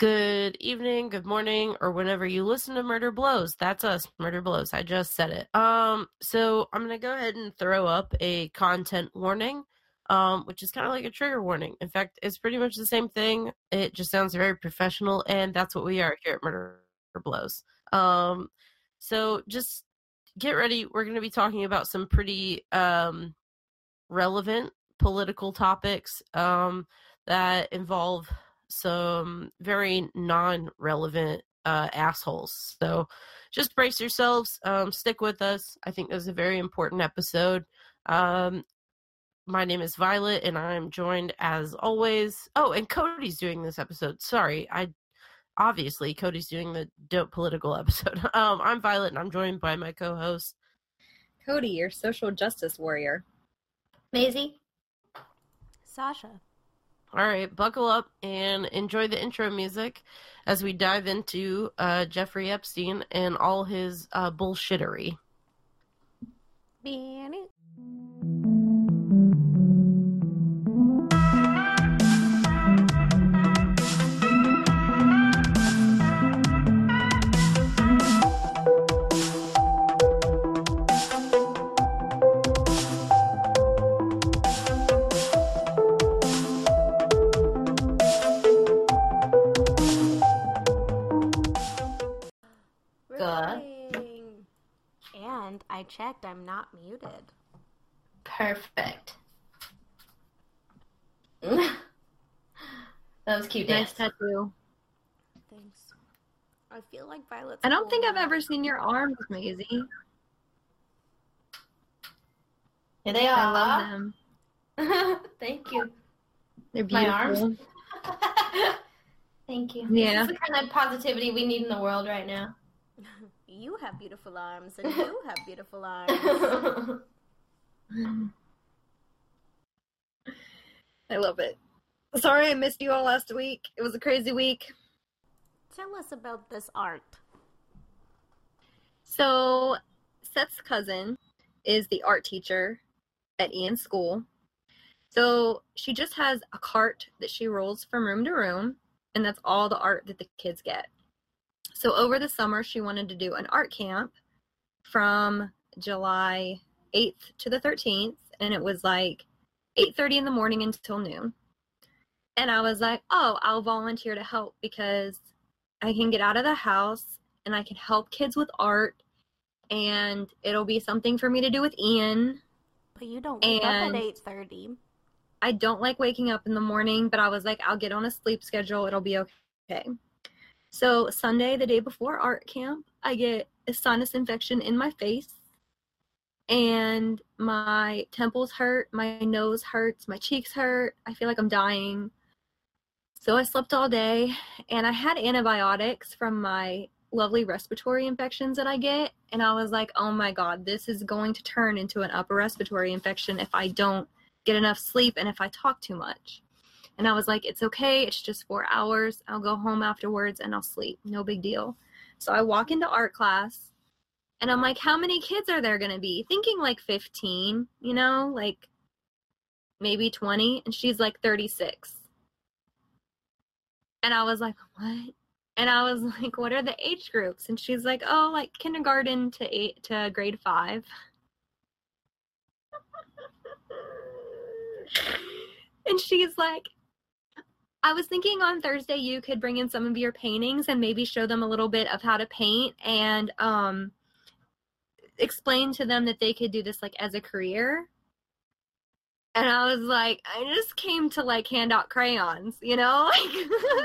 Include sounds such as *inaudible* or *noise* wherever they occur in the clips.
Good evening, good morning, or whenever you listen to Murder Blows. That's us, Murder Blows. I just said it. Um, so I'm gonna go ahead and throw up a content warning, um, which is kind of like a trigger warning. In fact, it's pretty much the same thing. It just sounds very professional, and that's what we are here at Murder Blows. Um, so just get ready. We're gonna be talking about some pretty um relevant political topics um that involve some very non-relevant uh, assholes. So just brace yourselves. Um, stick with us. I think this is a very important episode. Um, my name is Violet, and I'm joined as always. Oh, and Codi's doing this episode. Sorry, I obviously Codi's doing the dope political *laughs* episode. Um, I'm Violet, and I'm joined by my co-host Codi, your social justice warrior. Maisie. Sasha. All right, buckle up and enjoy the intro music as we dive into uh, Jeffrey Epstein and all his uh, bullshittery. Benny. I checked, I'm not muted. Perfect. *laughs* that was cute. Nice Dance. tattoo. Thanks. I feel like Violet's. I don't think I've ever seen your arms, Maisie. Here they I love are. them. *laughs* Thank you. They're beautiful. My arms? *laughs* Thank you. Yeah. This is the kind of positivity we need in the world right now. You have beautiful arms, and you *laughs* have beautiful arms. I love it. Sorry I missed you all last week. It was a crazy week. Tell us about this art. So, Seth's cousin is the art teacher at Ian's school. So, she just has a cart that she rolls from room to room, and that's all the art that the kids get. So, over the summer, she wanted to do an art camp from July 8th to the 13th, and it was like 8:30 in the morning until noon. And I was like, "Oh, I'll volunteer to help because I can get out of the house and I can help kids with art and it'll be something for me to do with Ian. But you don't wake up at eight thirty. I don't like waking up in the morning, but I was like, I'll get on a sleep schedule. It'll be okay. So, Sunday, the day before art camp, I get a sinus infection in my face, and my temples hurt, my nose hurts, my cheeks hurt. I feel like I'm dying. So, I slept all day, and I had antibiotics from my lovely respiratory infections that I get. And I was like, oh my God, this is going to turn into an upper respiratory infection if I don't get enough sleep and if I talk too much. And I was like, it's okay. It's just four hours. I'll go home afterwards and I'll sleep. No big deal. So I walk into art class and I'm like, how many kids are there going to be? Thinking like 15, you know, like maybe 20. And she's like 36. And I was like, what? And I was *laughs* like, what are the age groups? And she's like, oh, like kindergarten to eight to grade five. *laughs* and she's like, I was thinking on Thursday you could bring in some of your paintings and maybe show them a little bit of how to paint and um, explain to them that they could do this like as a career. And I was like, I just came to like hand out crayons, you know? *laughs*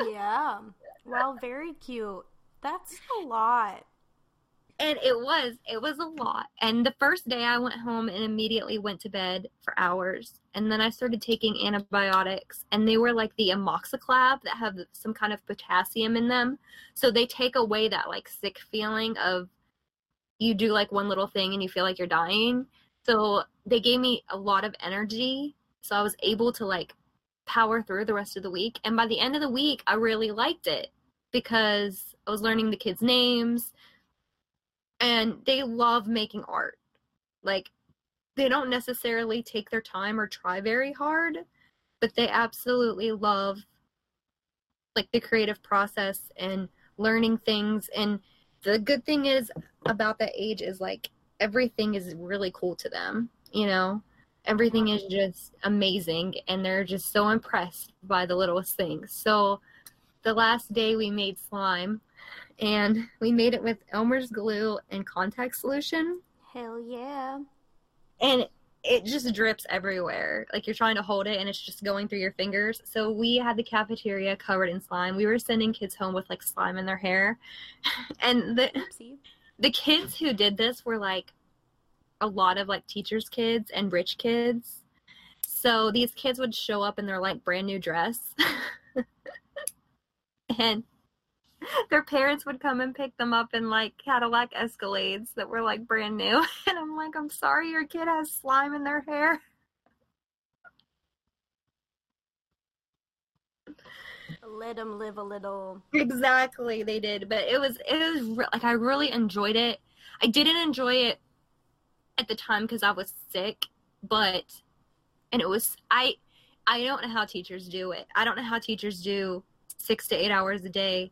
Yeah. Well, very cute. That's a lot. And it was it was a lot. And the first day i went home and immediately went to bed for hours. And then i started taking antibiotics and they were like the amoxiclav that have some kind of potassium in them. So they take away that like sick feeling of you do like one little thing and you feel like you're dying. So they gave me a lot of energy. So i was able to like power through the rest of the week. And by the end of the week i really liked it because i was learning the kids names and they love making art. Like they don't necessarily take their time or try very hard, but they absolutely love like the creative process and learning things. And the good thing is about that age is like everything is really cool to them you know? Everything is just amazing and they're just so impressed by the littlest things. So the last day we made slime and we made it with elmer's glue and contact solution Hell yeah. and it just drips everywhere. Like you're trying to hold it and it's just going through your fingers. So we had the cafeteria covered in slime. We were sending kids home with like slime in their hair. *laughs* And the Oopsie. the kids who did this were like a lot of like teachers kids and rich kids. So these kids would show up in their like brand new dress. *laughs* and *laughs* their parents would come and pick them up in like Cadillac Escalades that were like brand new. *laughs* And I'm like, I'm sorry your kid has slime in their hair. Let them live a little. Exactly, they did, but it was it was re- like I really enjoyed it. I didn't enjoy it at the time because I was sick, but and it was I I don't know how teachers do it. I don't know how teachers do six to eight hours a day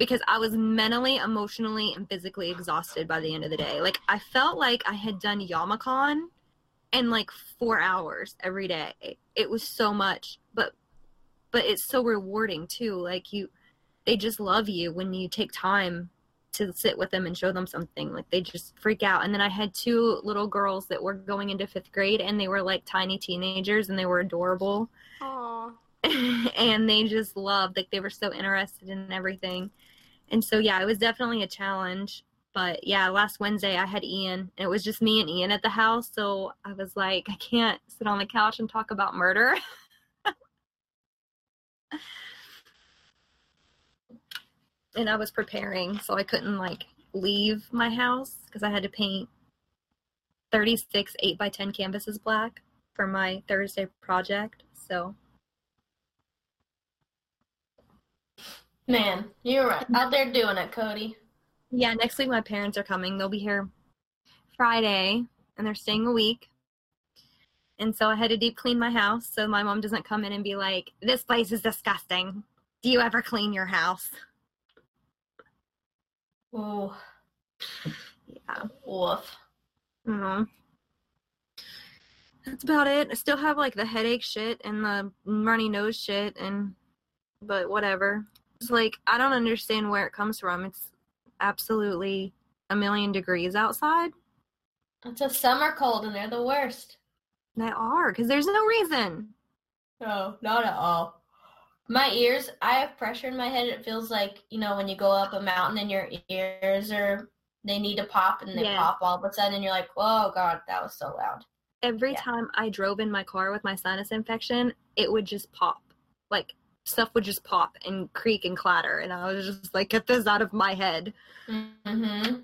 because I was mentally, emotionally, and physically exhausted by the end of the day. Like I felt like I had done Yamacon in like four hours every day. It was so much, but but it's so rewarding too. Like you, they just love you when you take time to sit with them and show them something. Like they just freak out. And then I had two little girls that were going into fifth grade, and they were like tiny teenagers, and they were adorable Aw. *laughs* and they just loved like they were so interested in everything and so yeah it was definitely a challenge. But yeah last wednesday i had ian and it was just me and ian at the house. So i was like i can't sit on the couch and talk about murder. *laughs* And i was preparing so i couldn't like leave my house because i had to paint 36 8 by 10 canvases black for my thursday project. So Man, you're right. out there doing it, Codi. Yeah, next week my parents are coming. They'll be here Friday and they're staying a week. And so I had to deep clean my house so my mom doesn't come in and be like, This place is disgusting. Do you ever clean your house? Oh, Yeah. woof. Mhm. That's about it. I still have like the headache shit and the runny nose shit and but whatever. It's like I don't understand where it comes from. It's absolutely a million degrees outside. It's a summer cold and they're the worst. They are because there's no reason. No, not at all. My ears, I have pressure in my head. It feels like, you know, when you go up a mountain and your ears are, they need to pop and they Yeah. pop all of a sudden and you're like, oh God, that was so loud. Every Yeah. time I drove in my car with my sinus infection, it would just pop. Like stuff would just pop and creak and clatter. And I was just like, get this out of my head. Mm-hmm.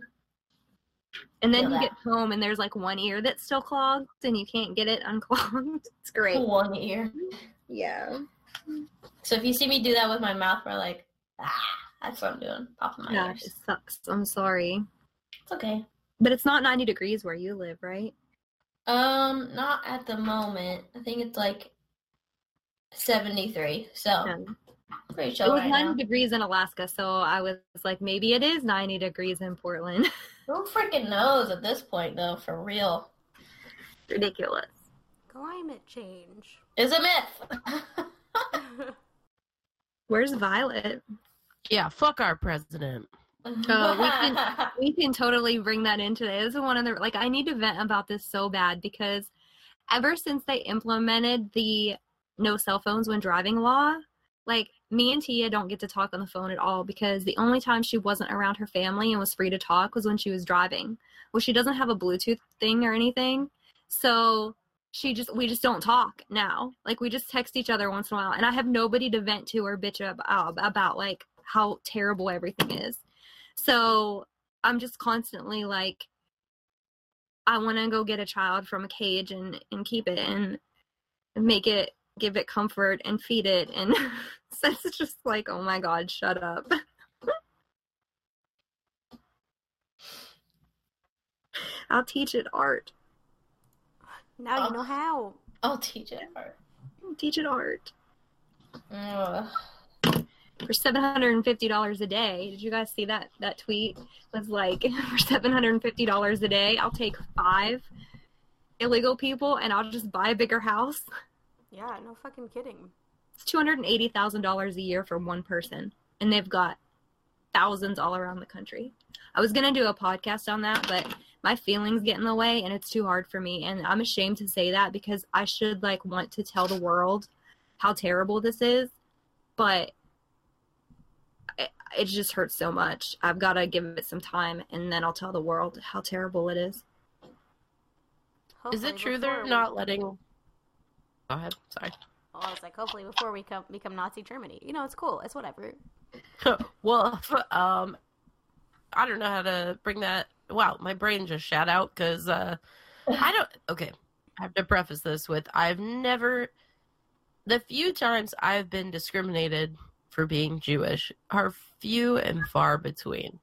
And then you get home and there's like one ear that's still clogged and you can't get it unclogged. *laughs* It's great. One ear. Yeah. So if you see me do that with my mouth, we're like, ah, that's what I'm doing. Popping my Yeah, ears. it sucks. I'm sorry. It's okay. But it's not 90 degrees where you live, right? Um, not at the moment. I think it's like 73. So No. pretty It was right 90 now. degrees in Alaska, so I was like, maybe it is 90 degrees in Portland. *laughs* Who freaking knows at this point, though? For real, Ridiculous. Climate change. is a myth. *laughs* Where's Violet? Yeah, fuck our president. *laughs* Oh, we can- we can totally bring that in this. This is one of the like I need to vent about this so bad because ever since they implemented the no cell phones when driving law, like me and Tia don't get to talk on the phone at all because the only time she wasn't around her family and was free to talk was when she was driving. Well, she doesn't have a Bluetooth thing or anything. So she just we just don't talk now. Like we just text each other once in a while and I have nobody to vent to or bitch about about like how terrible everything is. So I'm just constantly like, I want to go get a child from a cage and, and keep it and make it, give it comfort and feed it. And *laughs* so it's just like, oh my God, shut up. *laughs* I'll teach it art. Now Oh. you know how. I'll teach it. I'll teach it art. Ugh. for seven hundred and fifty dollars a day. Did you guys see that? That tweet was like *laughs* for seven hundred and fifty dollars a day, I'll take five illegal people and I'll just buy a bigger house. Yeah, no fucking kidding. It's two hundred and eighty thousand dollars a year for one person, and they've got thousands all around the country. I was gonna do a podcast on that, but my feelings get in the way, and it's too hard for me. And I'm ashamed to say that because I should like want to tell the world how terrible this is, but it, it just hurts so much. I've got to give it some time, and then I'll tell the world how terrible it is. Is it true they're not letting? Go ahead. Sorry. Well, I was like, hopefully before we come become Nazi Germany. You know, it's cool. It's whatever. *laughs* well, *laughs* um, I don't know how to bring that. Wow, my brain just shot out because uh, I don't. *laughs* Okay, I have to preface this with I've never. The few times I've been discriminated for being Jewish are few and far between.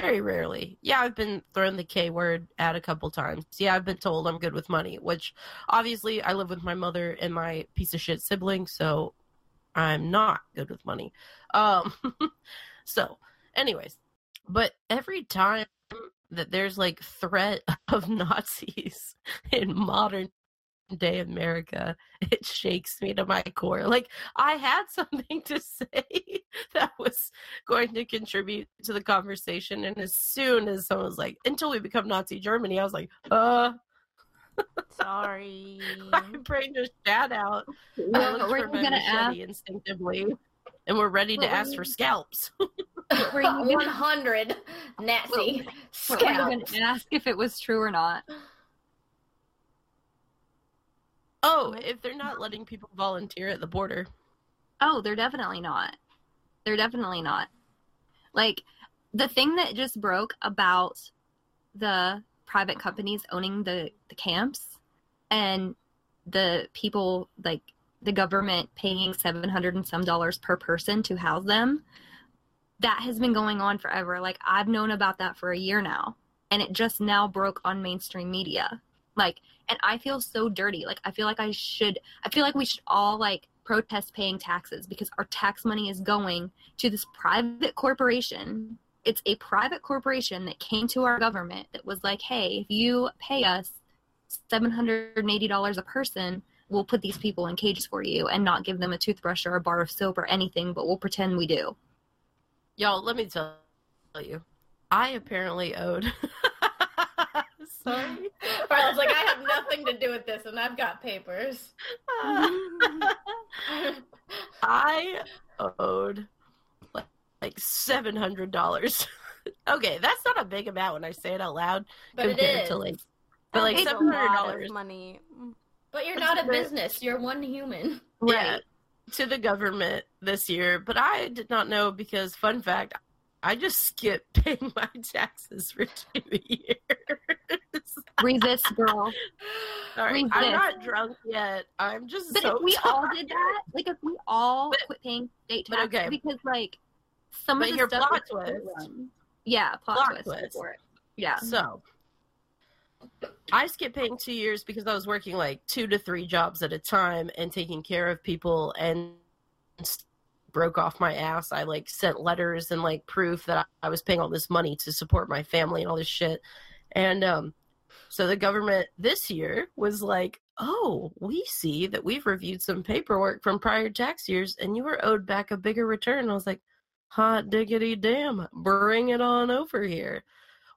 Very rarely. Yeah, I've been thrown the K word at a couple times. Yeah, I've been told I'm good with money, which obviously I live with my mother and my piece of shit sibling, so I'm not good with money. Um, *laughs* so, anyways, but every time that there's like threat *laughs* of Nazis in modern day America, *laughs* it shakes me to my core. Like I had *laughs* something to say *laughs* that was going to contribute to the conversation, and as soon as someone was like, "Until we become Nazi Germany," I was like, "Uh." Sorry. My brain just shat out. I What looked were for gonna ask? machete instinctively, and we're ready to ask for scalps. were you gonna- 100 Nazi What were you scalps. gonna ask if it was true or not? Oh, if they're not letting people volunteer at the border. Oh, they're definitely not. They're definitely not. Like the thing that just broke about the private companies owning the the camps and the people like the government paying 700 and some dollars per person to house them that has been going on forever like i've known about that for a year now and it just now broke on mainstream media like and i feel so dirty like i feel like i should i feel like we should all like protest paying taxes because our tax money is going to this private corporation it's a private corporation that came to our government that was like hey if you pay us $780 a person we'll put these people in cages for you and not give them a toothbrush or a bar of soap or anything but we'll pretend we do Y'all, let me tell you. I apparently owed. *laughs* Sorry. Farley's *laughs* like, I have nothing to do with this, and I've got papers. *laughs* I owed like, like seven hundred dollars. *laughs* okay, that's not a big amount when I say it out loud But it compared is. to like, but like seven hundred dollars money. But you're not a a business. You're one human. Yeah, to the government this year, but I did not know because fun fact, I just skipped paying my taxes for two years. Resist girl Sorry, Resist. I'm not drunk yet. I'm just but so if we *laughs* all did that like if we all But- quit paying state taxes okay. because like some But of the your stuff plot twist. yeah plot, Plot twist, twist. for it yeah So I skipped paying two years because I was working like two to three jobs at a time and taking care of people and broke off my ass. I like sent letters and like proof that I was paying all this money to support my family and all this shit. And um so the government this year was like, "Oh, we see that we've reviewed some paperwork from prior tax years and you were owed back a bigger return." I was like, "Hot diggity damn, bring it on over here."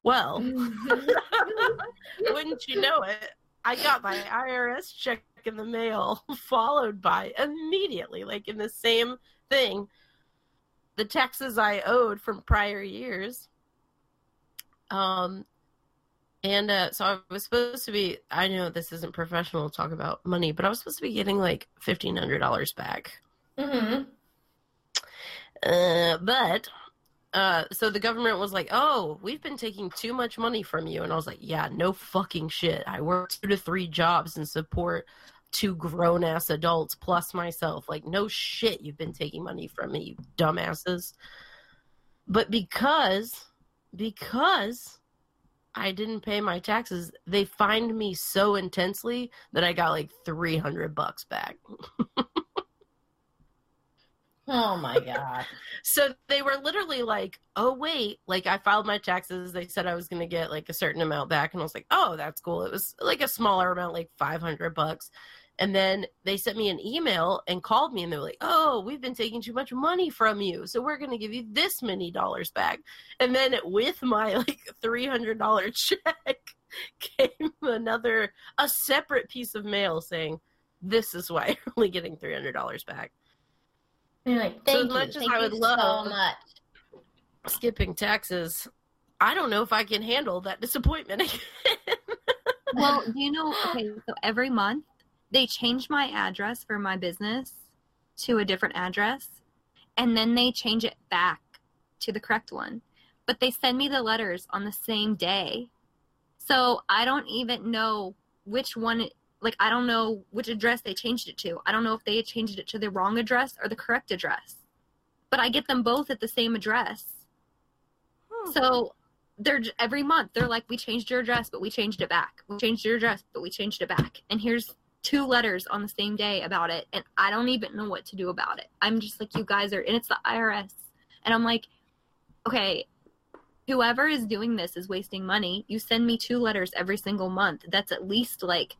Well, *laughs* wouldn't you know it, I got my IRS check in the mail, *laughs* followed by immediately, like in the same thing, the taxes I owed from prior years. Um, and uh, so I was supposed to be. I know this isn't professional to talk about money, but I was supposed to be getting like fifteen hundred dollars back. Mm-hmm. Uh, but uh, so the government was like, "Oh, we've been taking too much money from you," and I was like, "Yeah, no fucking shit. I work two to three jobs and support two grown ass adults plus myself. Like, no shit, you've been taking money from me, you dumbasses." But because because I didn't pay my taxes, they fined me so intensely that I got like three hundred bucks back. *laughs* Oh my god. So they were literally like, "Oh wait, like I filed my taxes. They said I was going to get like a certain amount back, and I was like, "Oh, that's cool." It was like a smaller amount, like five hundred bucks. And then they sent me an email and called me, and they were like, "Oh, we've been taking too much money from you, so we're going to give you this many dollars back." And then with my *laughs* like three hundred dollar *laughs* check came another a separate piece of mail saying, "This is why you're only getting three hundred dollars back." And you're like, So thank as you. much as Thank I you would love- so much. skipping taxes. I don't know if I can handle that disappointment *laughs* again. Well, do you know? Okay, so every month they change my address for my business to a different address, and then they change it back to the correct one. But they send me the letters on the same day, so I don't even know which one. Like, I don't know which address they changed it to. I don't know if they changed it to the wrong address or the correct address. But I get them both at the same address. Hmm. So they're every month they're like, we changed your address, but we changed it back. We changed your address, but we changed it back. And here's two letters on the same day about it, and I don't even know what to do about it. I'm just like, you guys are, and it's the IRS, and I'm like, okay. Whoever is doing this is wasting money. You send me two letters every single month. That's at least like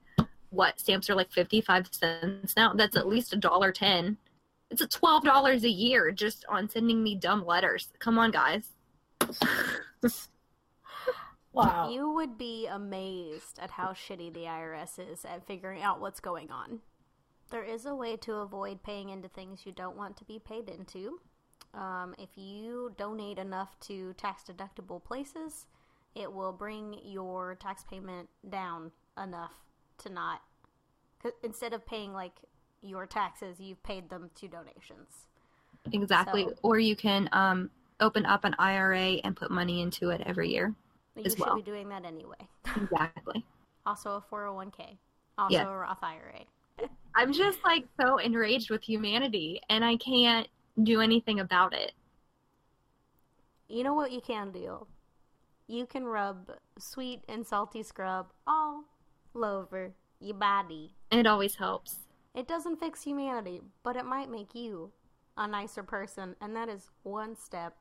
what stamps are like 55 cents now. That's at least a dollar 10. It's a $12 a year just on sending me dumb letters. Come on, guys. *laughs* Wow. You would be amazed at how shitty the IRS is at figuring out what's going on. There is a way to avoid paying into things you don't want to be paid into. Um, if you donate enough to tax deductible places, it will bring your tax payment down enough to not. 'cause instead of paying like your taxes, you've paid them to donations. Exactly. So- Or you can um, open up an IRA and put money into it every year. You As should well. be doing that anyway. Exactly. *laughs* Also a 401k. Also Yes. a Roth IRA. I'm just like so enraged with humanity and I can't do anything about it. You know what you can do? You can rub sweet and salty scrub all over your body. It always helps. It doesn't fix humanity, but it might make you a nicer person, and that is one step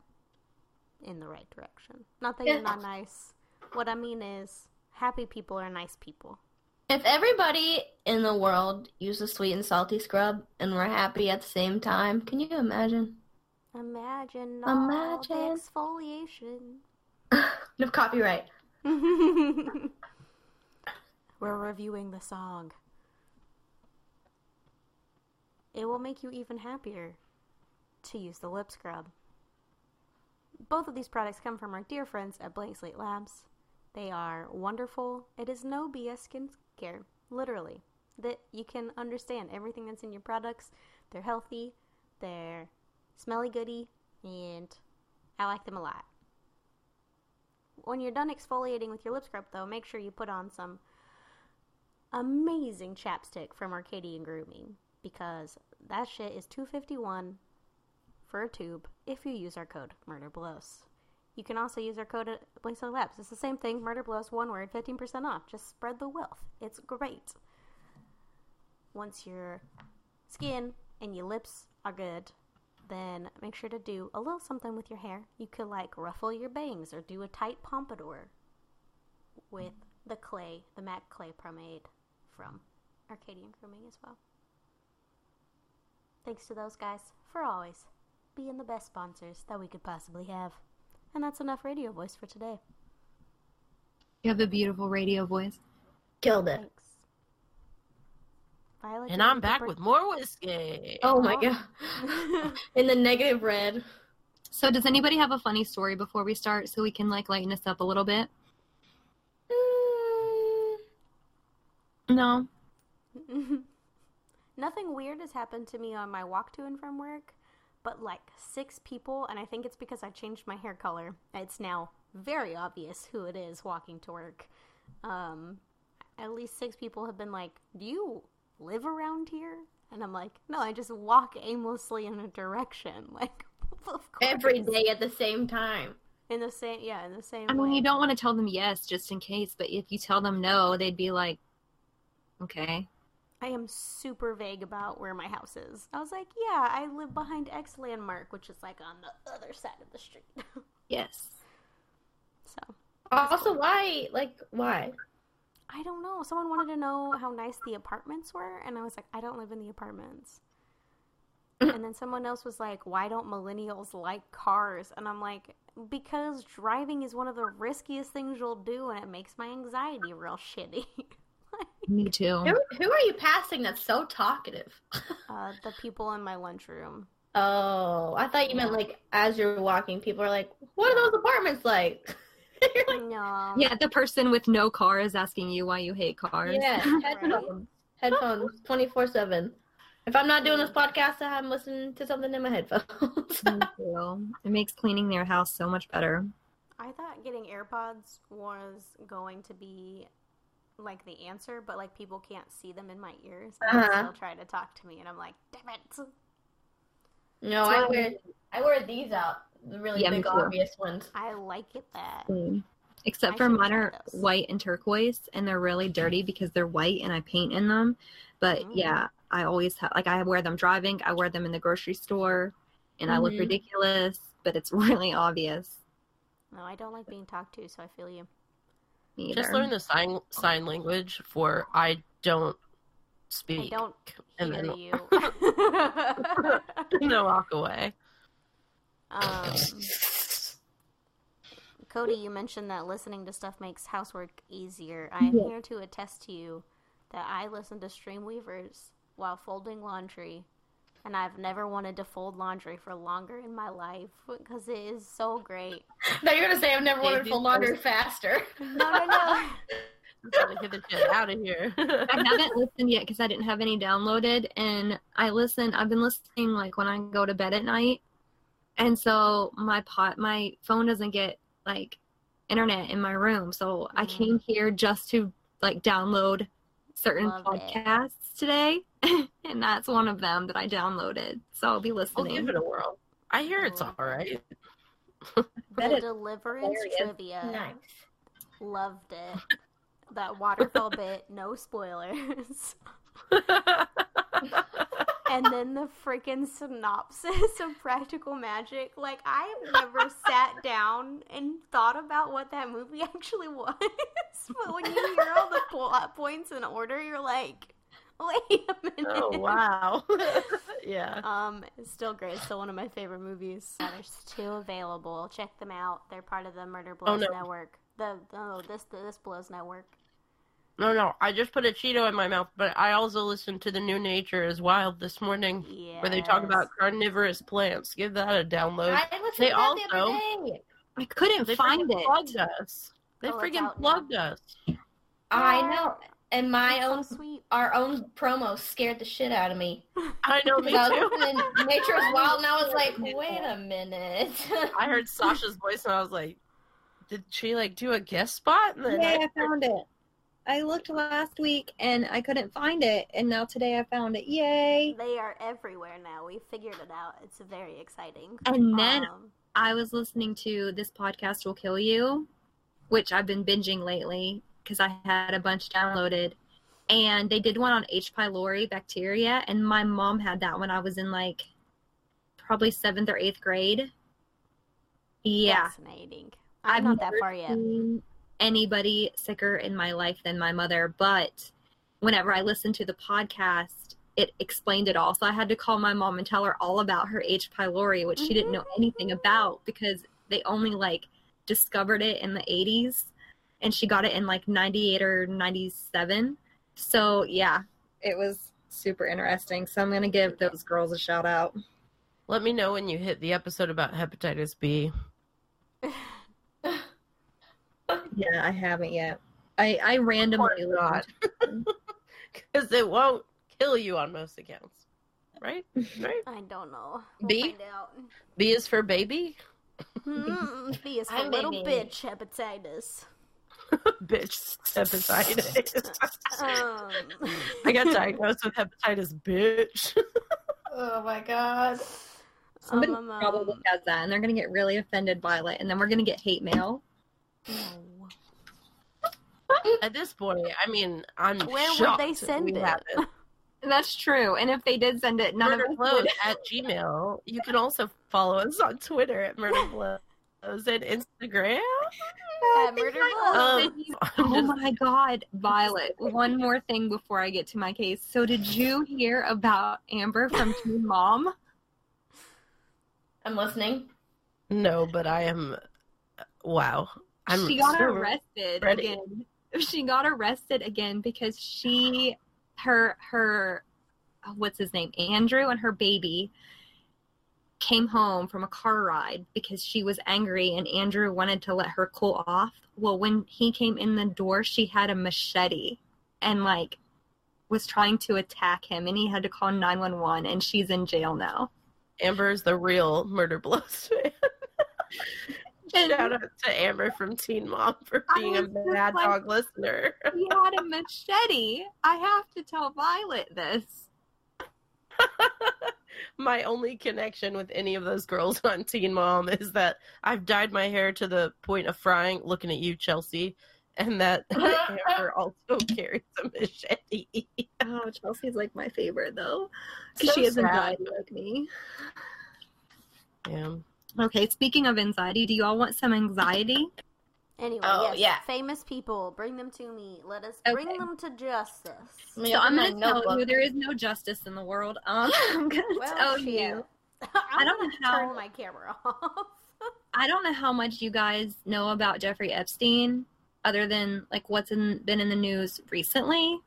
in the right direction. Not that you're not nice. What I mean is, happy people are nice people. If everybody in the world used a sweet and salty scrub and were happy at the same time, can you imagine? Imagine all Imagine. the exfoliation. *laughs* No copyright. *laughs* We're reviewing the song. It will make you even happier to use the lip scrub. Both of these products come from our dear friends at Blank Slate Labs. They are wonderful. It is no BS skincare, literally. That you can understand everything that's in your products. They're healthy, they're smelly goody, and I like them a lot. When you're done exfoliating with your lip scrub, though, make sure you put on some amazing chapstick from Arcadian Grooming because that shit is 251 for a tube if you use our code MurderBlows. You can also use our code at Labs. It's the same thing, MurderBlows, one word, 15% off. Just spread the wealth. It's great. Once your skin and your lips are good, then make sure to do a little something with your hair. You could like ruffle your bangs or do a tight pompadour with the clay, the MAC clay pomade from Arcadian Grooming as well. Thanks to those guys for always being the best sponsors that we could possibly have. And that's enough radio voice for today. You have a beautiful radio voice. Killed it. Thanks. Violet, and I'm back paper- with more whiskey. Oh my Oh. god. *laughs* In the negative red. So does anybody have a funny story before we start so we can like lighten this up a little bit? Mm, No. *laughs* Nothing weird has happened to me on my walk to and from work, but like six people, and I think it's because I changed my hair color. It's now very obvious who it is walking to work. Um, at least six people have been like, "Do you live around here?" And I'm like, "No, I just walk aimlessly in a direction." *laughs* Like, of course. every day at the same time. in the same, yeah, in the same. I mean, way. you don't want to tell them yes just in case, but if you tell them no, they'd be like, okay. I am super vague about where my house is. I was like, yeah, I live behind X landmark, which is like on the other side of the street. *laughs* Yes. so Also, why? Like, why? I don't know. Someone wanted to know how nice the apartments were, and I was like, I don't live in the apartments. *laughs* and then someone else was like, Why don't millennials like cars? And I'm like, Because driving is one of the riskiest things you'll do, and it makes my anxiety real shitty. *laughs* *laughs* Me too. Who, who are you passing that's so talkative? *laughs* uh, the people in my lunchroom. Oh, I thought you meant like as you're walking, people are like, "What are those apartments like?" *laughs* Like, No. Yeah, the person with no car is asking you why you hate cars. yeah, headphones, headphones, twenty four seven. If I'm not doing this podcast, I'm listening to something in my headphones. Me too. It makes cleaning their house so much better. I thought getting AirPods was going to be like the answer, but like people can't see them in my ears. And Uh-huh. they still try to talk to me, and I'm like, damn it. no, I wear I wear these out, the really Yeah, big obvious ones. I like it that. Mm. Except I for should mine are white and turquoise, and they're really dirty because they're white and I paint in them. But Mm. yeah, I always have like I wear them driving. I wear them in the grocery store, and I look Mhm. ridiculous, but it's *laughs* really obvious. No, I don't like being talked to, so I feel you. Me Just learn the sign sign language for I don't speak. I don't and hear then- you. *laughs* and then walk away. um, Codi, you mentioned that listening to stuff makes housework easier. I am Yeah. here to attest to you that I listen to Streamweavers while folding laundry, and I've never wanted to fold laundry for longer in my life because it is so great. *laughs* Now you're gonna say I've never wanted to fold laundry faster. No, no, no. *laughs* Gotta get the shit out of here. I haven't listened yet because I didn't have any downloaded, and I listen. I've been listening like when I go to bed at night, and so my pot, my phone doesn't get like internet in my room, so I Mhm. came here just to like download certain Love it. podcasts today, *laughs* and that's one of them that I downloaded. So I'll be We'll listening. give it a whirl. I hear it's all right. *laughs* The it's Deliverance trivia. nice. Loved it. *laughs* That waterfall bit, no spoilers. And then the freaking synopsis of Practical Magic. Like, I've never sat down and thought about what that movie *laughs* actually was. but when you hear all the plot points in order, you're like, wait a minute. oh wow. *laughs* yeah. Um, it's still great. It's still one of my favorite movies. Yeah, there's two available. Check them out. They're part of the Murder Blows no. Network. The oh, this the, this Blows Network. No, no. I just put a Cheeto in my mouth, but I also listened to the New Nature is Wild this morning, Yeah. where they talk about carnivorous plants. Give that a download. I listened They to that the also- other day. I couldn't They find freaking it. plugged us. They Oh, freaking out now. plugged us. I know, and my That's own so sweet. our own promo scared the shit out of me. I know me Because I was too. listening to Nature is *laughs* Wild, and I was like, wait a minute. I heard Sasha's voice and I was like, did she like do a guest spot? And then Yay, I found it. I looked last week and I couldn't find it, and now today I found it. Yay! They are everywhere now. We figured it out. It's very exciting. And then Um, I was listening to this podcast will kill you, which I've been binging lately because I had a bunch downloaded. And they did one on H. pylori bacteria, and my mom had that when I was in like probably seventh or eighth grade. Yeah, fascinating. I'm I've not that far yet. seen anybody sicker in my life than my mother, but whenever I listened to the podcast, it explained it all. So I had to call my mom and tell her all about her H. pylori, which she didn't mm-hmm. know anything about because they only like discovered it in the 80s and she got it in like 98 or 97. So yeah, it was super interesting. So I'm going to give those girls a shout out. Let me know when you hit the episode about hepatitis B. *laughs* Yeah, I haven't yet. I, I randomly Or not. Because it won't kill you on most accounts. Right? *laughs* Right? I don't know. We'll B? B is for baby? Mm, B is *laughs* for I'm little baby. bitch hepatitis. *laughs* Bitch hepatitis. Um, I got diagnosed with hepatitis, bitch. oh my god. Somebody um, um, probably has that, and they're going to get really offended by it, and then we're going to get hate mail. At this point, I mean, I'm Where would they send we it? *laughs* That's true. And if they did send it, none of us would. at Gmail. You can also follow us on Twitter at murderblows and Instagram. At Murder Blows. Um, *laughs* I'm Oh my god, Violet. One more thing before I get to my case. So did you hear about Amber from *laughs* Teen Mom? I'm listening. no, but I am. Wow. I'm she got so- arrested ready. again. *laughs* She got arrested again because she her her uh, what's his name? Andrew and her baby came home from a car ride because she was angry and Andrew wanted to let her cool off. Well, when he came in the door, she had a machete and like was trying to attack him and he had to call 911 and she's in jail now. Amber's the real Murder Blows fan. *laughs* Shout out to Amber from Teen Mom for being a bad like- dog listener. He *laughs* had a machete. I have to tell Violet this. *laughs* my only connection with any of those girls *laughs* on Teen Mom is that I've dyed my hair to the point of frying, looking at you, Chelsea, and that Amber also carries a machete. Oh, Chelsea's like my favorite though, because So she has sad. anxiety like me. Yeah. Okay, speaking of anxiety, do you all want some anxiety? Anyway, Oh, yes, yeah. famous people, bring them to me. Let us bring them to justice. So I'm going to tell you there is no justice in the world. Um, *laughs* I'm going to Well, tell shit. you. *laughs* I don't don't know how- turn my camera off. *laughs* I don't know how much you guys know about Jeffrey Epstein, other than like what's in, been in the news recently.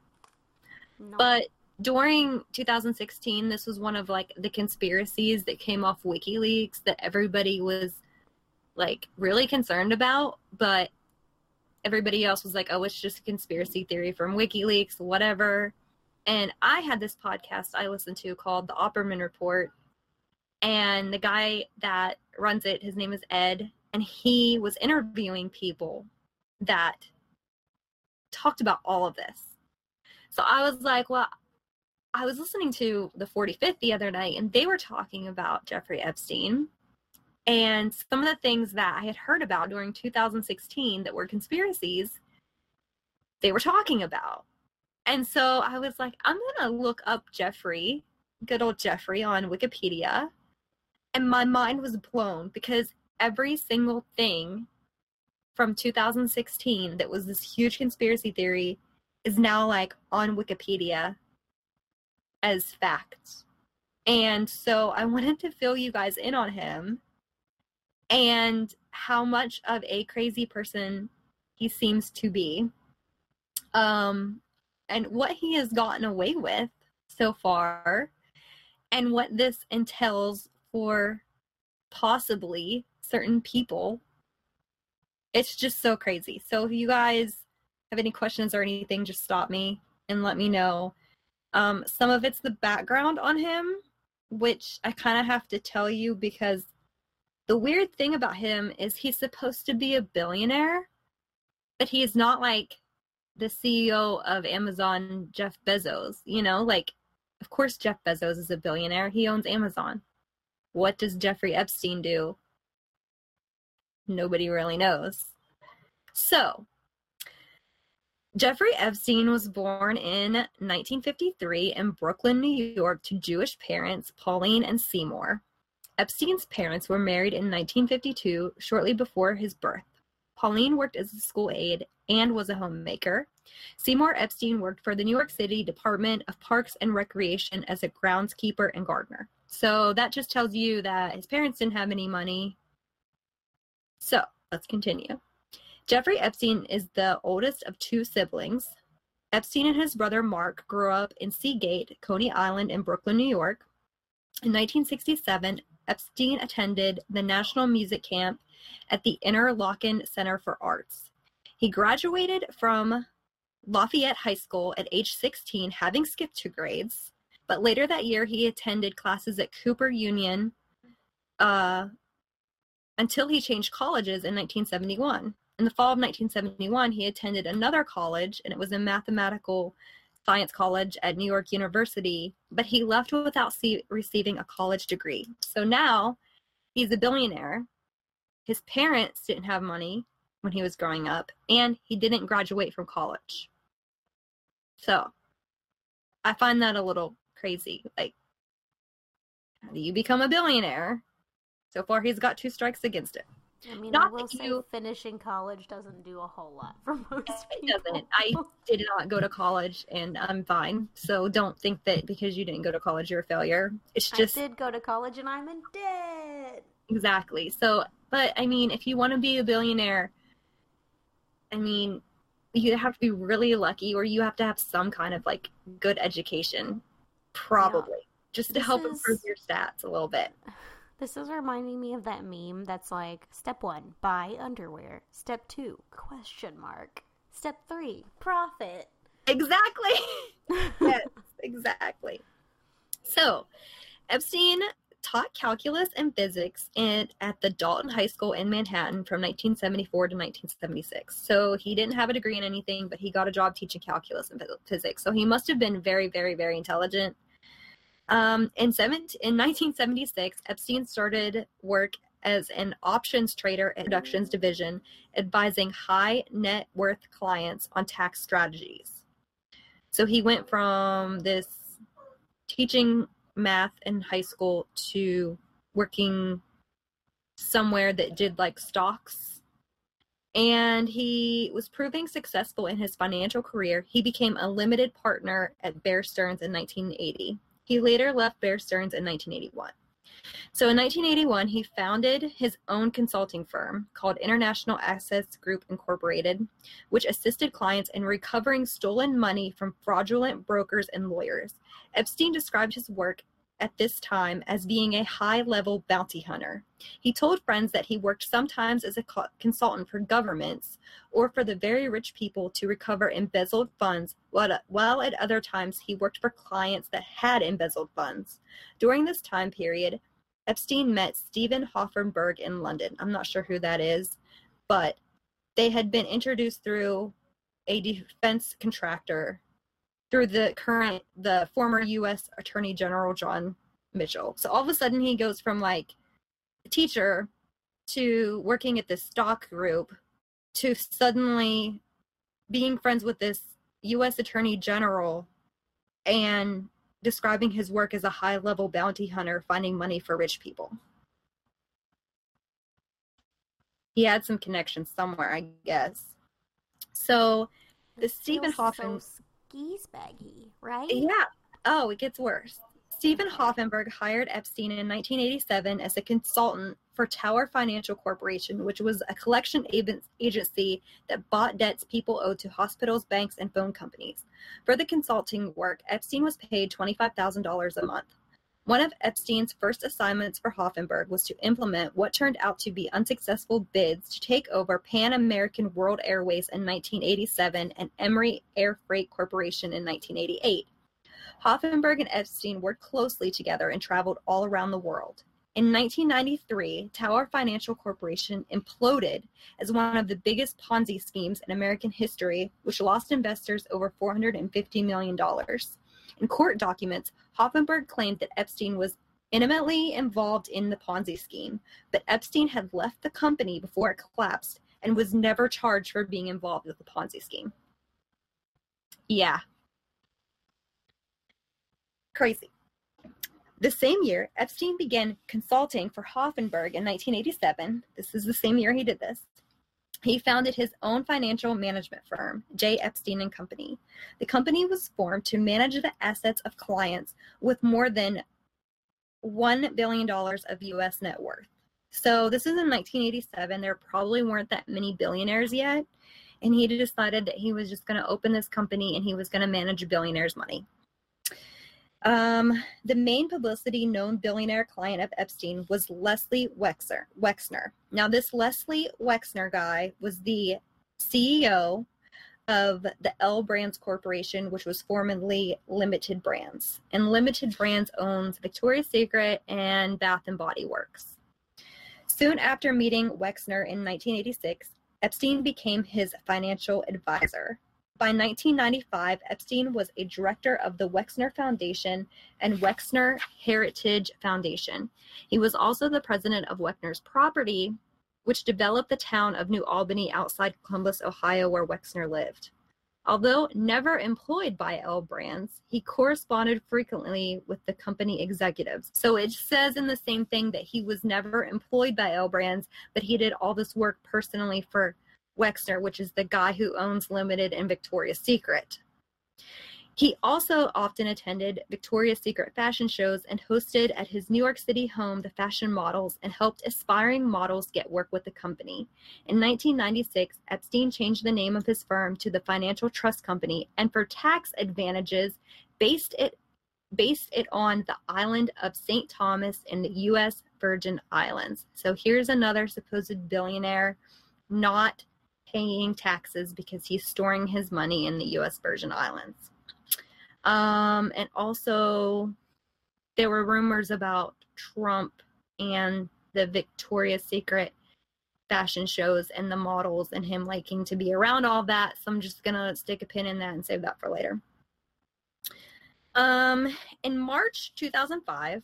No. But during 2016, this was one of like the conspiracies that came off WikiLeaks that everybody was like really concerned about, but everybody else was like, "Oh, it's just a conspiracy theory from WikiLeaks, whatever." And I had this podcast I listened to called The Opperman Report, and the guy that runs it, his name is Ed, and he was interviewing people that talked about all of this. So I was like, well, I was listening to the 45th the other night, and they were talking about Jeffrey Epstein and some of the things that I had heard about during 2016 that were conspiracies, they were talking about. And so I was like, I'm going to look up Jeffrey, good old Jeffrey, on Wikipedia. And my mind was blown because every single thing from 2016 that was this huge conspiracy theory is now like on Wikipedia as facts. And so I wanted to fill you guys in on him and how much of a crazy person he seems to be. Um and what he has gotten away with so far and what this entails for possibly certain people. It's just so crazy. So if you guys have any questions or anything, just stop me and let me know. Um, some of it's the background on him, which I kind of have to tell you because the weird thing about him is he's supposed to be a billionaire, but he's not like the CEO of Amazon, Jeff Bezos. You know, like, of course, Jeff Bezos is a billionaire. He owns Amazon. What does Jeffrey Epstein do? Nobody really knows. So, Jeffrey Epstein was born in 1953 in Brooklyn, New York, to Jewish parents, Pauline and Seymour. Epstein's parents were married in 1952, shortly before his birth. Pauline worked as a school aide and was a homemaker. Seymour Epstein worked for the New York City Department of Parks and Recreation as a groundskeeper and gardener. So that just tells you that his parents didn't have any money. So let's continue. Jeffrey Epstein is the oldest of two siblings. Epstein and his brother Mark grew up in Seagate, Coney Island in Brooklyn, New York. In 1967, Epstein attended the National Music Camp at the Interlochen Center for Arts. He graduated from Lafayette High School at age 16, having skipped two grades. But later that year, he attended classes at Cooper Union uh, until he changed colleges in 1971. In the fall of 1971, he attended another college, and it was a mathematical science college at New York University, but he left without see- receiving a college degree. So now he's a billionaire. His parents didn't have money when he was growing up, and he didn't graduate from college. So I find that a little crazy. Like, how do you become a billionaire? So far, he's got two strikes against it. I mean, Not I will say you- finishing college doesn't do a whole lot for *laughs* most It people. doesn't. I did not go to college, and I'm fine. So don't think that because you didn't go to college, you're a failure. It's just I did go to college and I'm in debt. exactly. So, but I mean, if you want to be a billionaire, I mean, you have to be really lucky, or you have to have some kind of like good education, probably, just to This help is- improve your stats a little bit. This is reminding me of that meme that's like step one, buy underwear. Step two, question mark. Step three, profit. Exactly. *laughs* yes, exactly. So, Epstein taught calculus and physics in, at the Dalton High School in Manhattan from 1974 to 1976. So, he didn't have a degree in anything, but he got a job teaching calculus and physics. So, he must have been very, very, very intelligent. Um, in, in 1976, Epstein started work as an options trader at Productions Division, advising high net worth clients on tax strategies. So he went from this teaching math in high school to working somewhere that did like stocks. And he was proving successful in his financial career. He became a limited partner at Bear Stearns in 1980. He later left Bear Stearns in 1981. So in 1981, he founded his own consulting firm called International Assets Group Incorporated, which assisted clients in recovering stolen money from fraudulent brokers and lawyers. Epstein described his work at this time as being a high level bounty hunter. He told friends that he worked sometimes as a co- consultant for governments or for the very rich people to recover embezzled funds, while while at other times he worked for clients that had embezzled funds. During this time period, Epstein met Stephen Hoffenberg in London. I'm not sure who that is, but they had been introduced through a defense contractor through the current the former US Attorney General John Mitchell. So all of a sudden he goes from like a teacher to working at this stock group to suddenly being friends with this US Attorney General and describing his work as a high level bounty hunter finding money for rich people. He had some connections somewhere, I guess. So the Stephen Hoffen So skis baggy, right? yeah. Oh, it gets worse. Stephen Hoffenberg hired Epstein in 1987 as a consultant for Tower Financial Corporation, which was a collection agen- agency that bought debts people owed to hospitals, banks, and phone companies. For the consulting work, Epstein was paid $25,000 a month. One of Epstein's first assignments for Hoffenberg was to implement what turned out to be unsuccessful bids to take over Pan American World Airways in 1987 and Emery Air Freight Corporation in 1988. Hoffenberg and Epstein worked closely together and traveled all around the world. In 1993, Tower Financial Corporation imploded as one of the biggest Ponzi schemes in American history, which lost investors over $450 million. In court documents, Hoffenberg claimed that Epstein was intimately involved in the Ponzi scheme, but Epstein had left the company before it collapsed and was never charged for being involved with the Ponzi scheme. Yeah. Crazy. The same year, Epstein began consulting for Hoffenberg in 1987. This is the same year he did this. He founded his own financial management firm, J. Epstein and Company. The company was formed to manage the assets of clients with more than $1 billion of U.S. net worth. So this is in 1987. There probably weren't that many billionaires yet. And he decided that he was just going to open this company and he was going to manage billionaires' money. Um, the main publicity known billionaire client of Epstein was Leslie Wexner. Wexner. Now, this Leslie Wexner guy was the CEO of the L Brands Corporation, which was formerly Limited Brands. And Limited Brands owns Victoria's Secret and Bath and Body Works. Soon after meeting Wexner in 1986, Epstein became his financial advisor. By 1995, Epstein was a director of the Wexner Foundation and Wexner Heritage Foundation. He was also the president of Wexner's property, which developed the town of New Albany outside Columbus, Ohio, where Wexner lived. Although never employed by L Brands, he corresponded frequently with the company executives. So it says in the same thing that he was never employed by L Brands, but he did all this work personally for Wexner, which is the guy who owns Limited and Victoria's Secret. He also often attended Victoria's Secret fashion shows and hosted at his New York City home the fashion models and helped aspiring models get work with the company. In 1996, Epstein changed the name of his firm to the Financial Trust Company and for tax advantages based it based it on the island of St. Thomas in the US Virgin Islands. So here's another supposed billionaire not paying taxes because he's storing his money in the US Virgin Islands. Um, and also, there were rumors about Trump and the Victoria's Secret fashion shows and the models and him liking to be around all that. So I'm just going to stick a pin in that and save that for later. Um, in March 2005,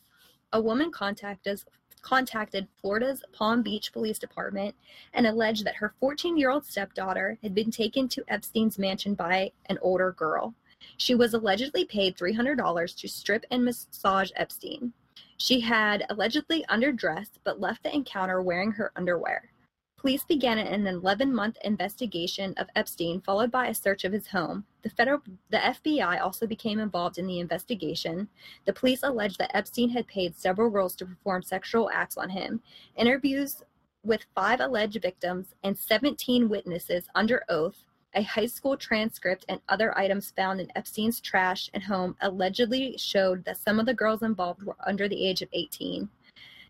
a woman contacted us, contacted Florida's Palm Beach Police Department and alleged that her 14 year old stepdaughter had been taken to Epstein's mansion by an older girl. She was allegedly paid $300 to strip and massage Epstein. She had allegedly underdressed but left the encounter wearing her underwear. Police began an 11 month investigation of Epstein, followed by a search of his home. The, federal, the FBI also became involved in the investigation. The police alleged that Epstein had paid several girls to perform sexual acts on him. Interviews with five alleged victims and 17 witnesses under oath a high school transcript and other items found in Epstein's trash and home allegedly showed that some of the girls involved were under the age of 18.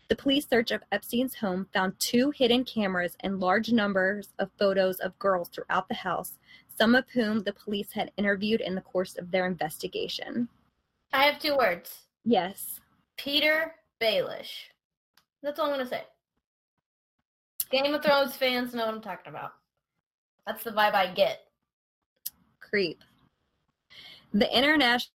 The police search of Epstein's home found two hidden cameras and large numbers of photos of girls throughout the house, some of whom the police had interviewed in the course of their investigation. I have two words. Yes. Petyr Baelish. That's all I'm gonna say. Game of Thrones fans know what I'm talking about. That's the vibe I get. Creep. The International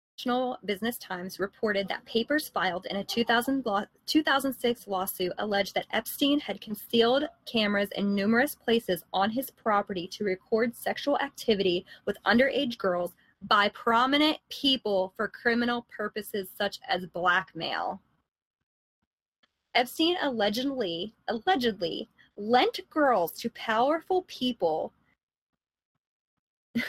Business Times reported that papers filed in a 2000 law, 2006 lawsuit alleged that Epstein had concealed cameras in numerous places on his property to record sexual activity with underage girls by prominent people for criminal purposes such as blackmail. Epstein allegedly allegedly lent girls to powerful people *laughs*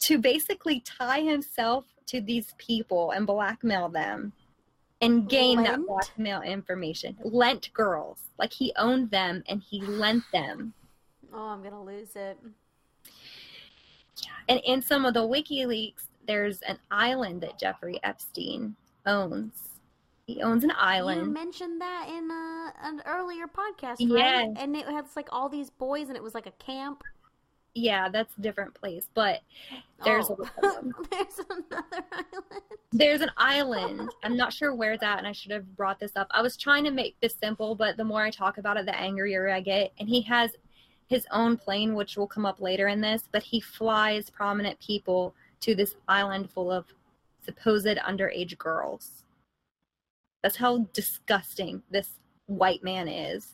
to basically tie himself to these people and blackmail them and gain that blackmail information. Lent girls. Like he owned them and he lent them. Oh, I'm gonna lose it. And in some of the WikiLeaks, there's an island that Jeffrey Epstein owns. He owns an You island. mentioned that in uh, an earlier podcast, right? Yeah. And it has like all these boys, and it was like a camp. Yeah, that's a different place. But there's oh. a *laughs* lot of them. there's another island. There's an island. *laughs* I'm not sure where it's at, and I should have brought this up. I was trying to make this simple, but the more I talk about it, the angrier I get. And he has his own plane, which will come up later in this, but he flies prominent people to this island full of supposed underage girls. That's how disgusting this white man is.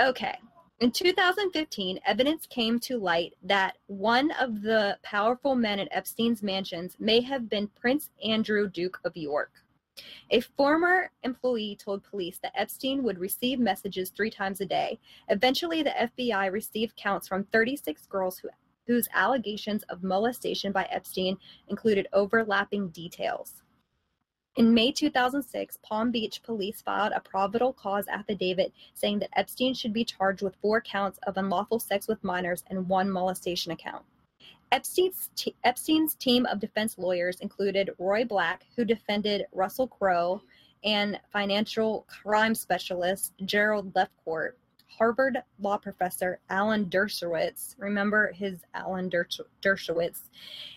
Okay. In 2015, evidence came to light that one of the powerful men at Epstein's mansions may have been Prince Andrew, Duke of York. A former employee told police that Epstein would receive messages three times a day. Eventually, the FBI received counts from 36 girls who, whose allegations of molestation by Epstein included overlapping details. In May 2006, Palm Beach police filed a probable cause affidavit saying that Epstein should be charged with four counts of unlawful sex with minors and one molestation account. Epstein's, te- Epstein's team of defense lawyers included Roy Black, who defended Russell Crowe, and financial crime specialist Gerald Lefcourt, Harvard law professor Alan Dershowitz. Remember his Alan Dershowitz.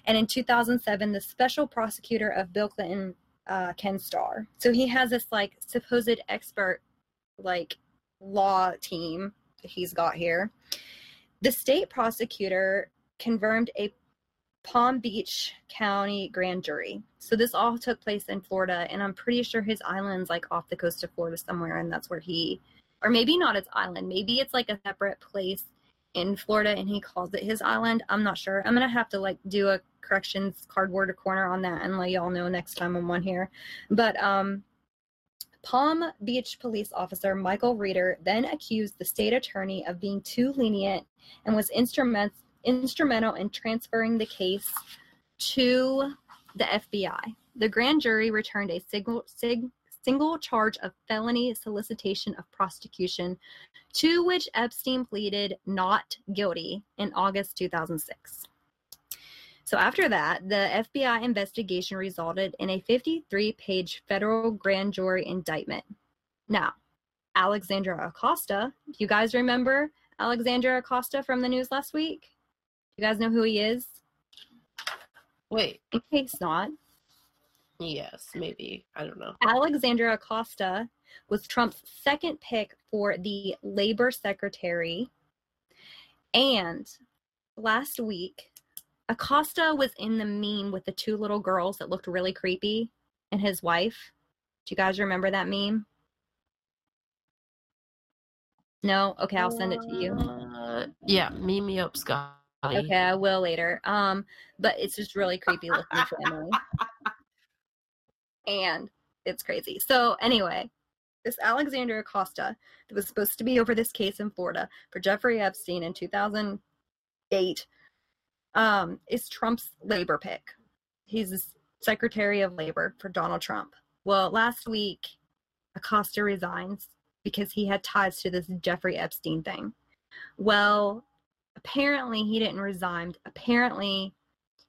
And in 2007, the special prosecutor of Bill Clinton, uh, Ken Starr. So he has this like supposed expert, like law team that he's got here. The state prosecutor confirmed a Palm Beach County grand jury. So this all took place in Florida, and I'm pretty sure his island's like off the coast of Florida somewhere, and that's where he, or maybe not his island, maybe it's like a separate place in Florida and he calls it his island. I'm not sure. I'm gonna have to like do a corrections cardboard corner on that and let y'all know next time I'm on here. But um Palm Beach police officer Michael Reiter then accused the state attorney of being too lenient and was instrument, instrumental in transferring the case to the FBI. The grand jury returned a single, sig, single charge of felony solicitation of prosecution, to which Epstein pleaded not guilty in August 2006. So after that, the FBI investigation resulted in a 53 page federal grand jury indictment. Now, Alexandra Acosta, do you guys remember Alexandra Acosta from the news last week? You guys know who he is? Wait, In case not, yes, maybe. I don't know. Alexandra Acosta was Trump's second pick for the labor secretary. And last week, Acosta was in the meme with the two little girls that looked really creepy and his wife. Do you guys remember that meme? No? Okay, I'll send it to you. Uh, yeah, meet me up, Scotty. Okay, I will later. Um, but it's just really creepy looking family. *laughs* and it's crazy. So anyway, this Alexander Acosta that was supposed to be over this case in Florida for Jeffrey Epstein in 2008 um, is Trump's labor pick. He's the Secretary of Labor for Donald Trump. Well, last week, Acosta resigns because he had ties to this Jeffrey Epstein thing. Well, apparently he didn't resign. Apparently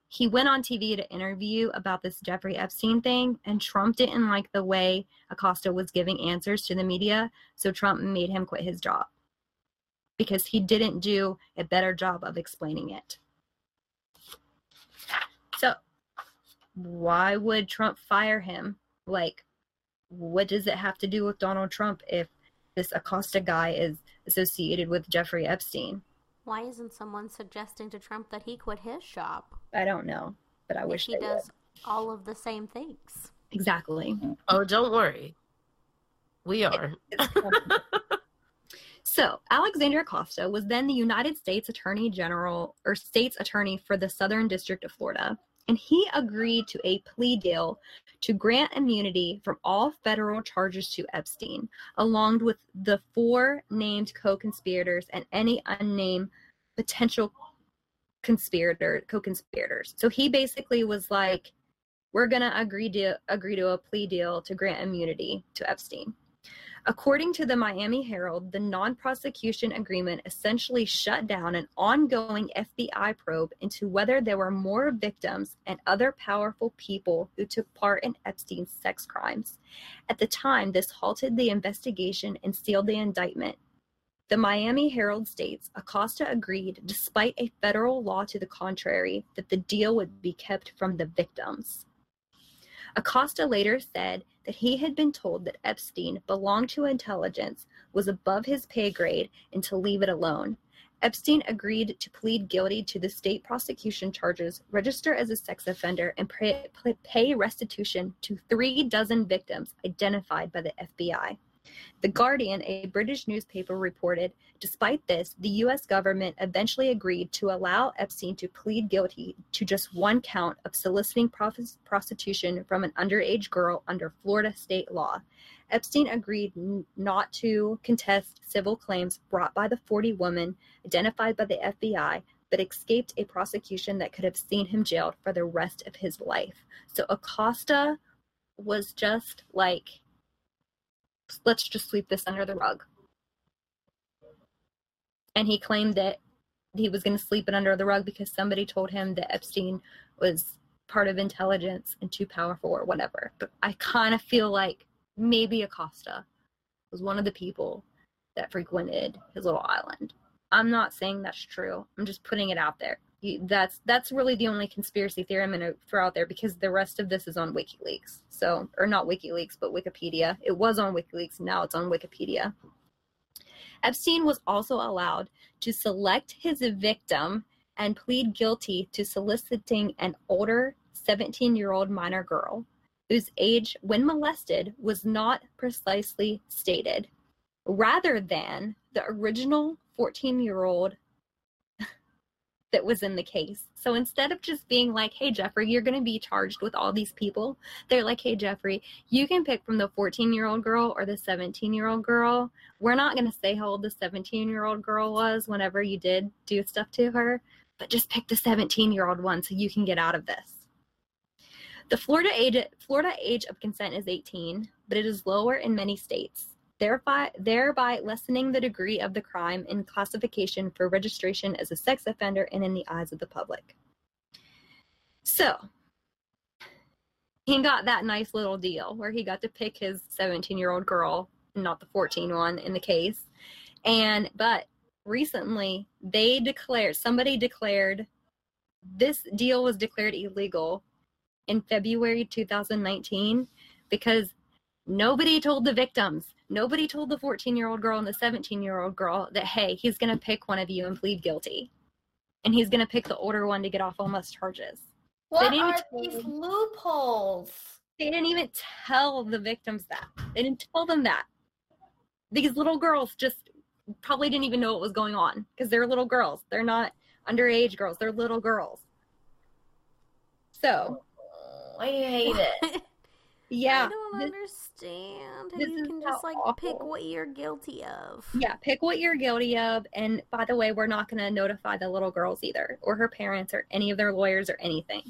he went on TV to interview about this Jeffrey Epstein thing, and Trump didn't like the way Acosta was giving answers to the media, so Trump made him quit his job because he didn't do a better job of explaining it. So, why would Trump fire him? Like, what does it have to do with Donald Trump if this Acosta guy is associated with Jeffrey Epstein? Why isn't someone suggesting to Trump that he quit his shop? I don't know, but I If wish he they does would. all of the same things. Exactly. Oh, don't worry. We are. *laughs* So, Alexander Acosta was then the United States Attorney General or State's Attorney for the Southern District of Florida, and he agreed to a plea deal to grant immunity from all federal charges to Epstein, along with the four named co conspirators and any unnamed potential conspirator co-conspirators. So he basically was like we're to agree to agree to a plea deal to grant immunity to Epstein. According to the Miami Herald, the non prosecution agreement essentially shut down an ongoing FBI probe into whether there were more victims and other powerful people who took part in Epstein's sex crimes. At the time, this halted the investigation and sealed the indictment. The Miami Herald states Acosta agreed, despite a federal law to the contrary, that the deal would be kept from the victims. Acosta later said that he had been told that Epstein belonged to intelligence, was above his pay grade, and to leave it alone. Epstein agreed to plead guilty to the state prosecution charges, register as a sex offender, and pay, restitution to three dozen victims identified by the FBI. The Guardian, a British newspaper, reported despite this, the U.S. government eventually agreed to allow Epstein to plead guilty to just one count of soliciting pros- prostitution from an underage girl under Florida state law. Epstein agreed n- not to contest civil claims brought by the 40 women identified by the FBI, but escaped a prosecution that could have seen him jailed for the rest of his life. So Acosta was just like, let's just sweep this under the rug. And he claimed that he was going to sweep it under the rug because somebody told him that Epstein was part of intelligence and too powerful or whatever. But I kind of feel like maybe Acosta was one of the people that frequented his little island. I'm not saying that's true. I'm just putting it out there. That's that's really the only conspiracy theory I'm going to throw out there because the rest of this is on WikiLeaks. So, or not WikiLeaks, but Wikipedia. It was on WikiLeaks. Now it's on Wikipedia. Epstein was also allowed to select his victim and plead guilty to soliciting an older 17 year old minor girl whose age, when molested, was not precisely stated, rather than the original 14 year old that was in the case. So instead of just being like, hey, Jeffrey, you're going to be charged with all these people, they're like, hey, Jeffrey, you can pick from the 14 year old girl or the 17 year old girl. We're not going to say how old the 17 year old girl was whenever you did do stuff to her, but just pick the 17 year old one so you can get out of this. The Florida age, Florida age of consent is 18, but it is lower in many states thereby, thereby lessening the degree of the crime in classification for registration as a sex offender and in the eyes of the public. So, he got that nice little deal where he got to pick his 17 year old girl, not the 14 one in the case. And, but recently they declared, somebody declared this deal was declared illegal in February 2019 because nobody told the victims Nobody told the 14 year old girl and the 17 year old girl that, hey, he's going to pick one of you and plead guilty. And he's going to pick the older one to get off almost charges. What didn't are these loopholes? They didn't even tell the victims that. They didn't tell them that. These little girls just probably didn't even know what was going on because they're little girls. They're not underage girls, they're little girls. So, I hate it. *laughs* yeah. I don't understand how this you can just like pick what you're guilty of. Yeah, pick what you're guilty of. And by the way, we're not going to notify the little girls either, or her parents, or any of their lawyers, or anything.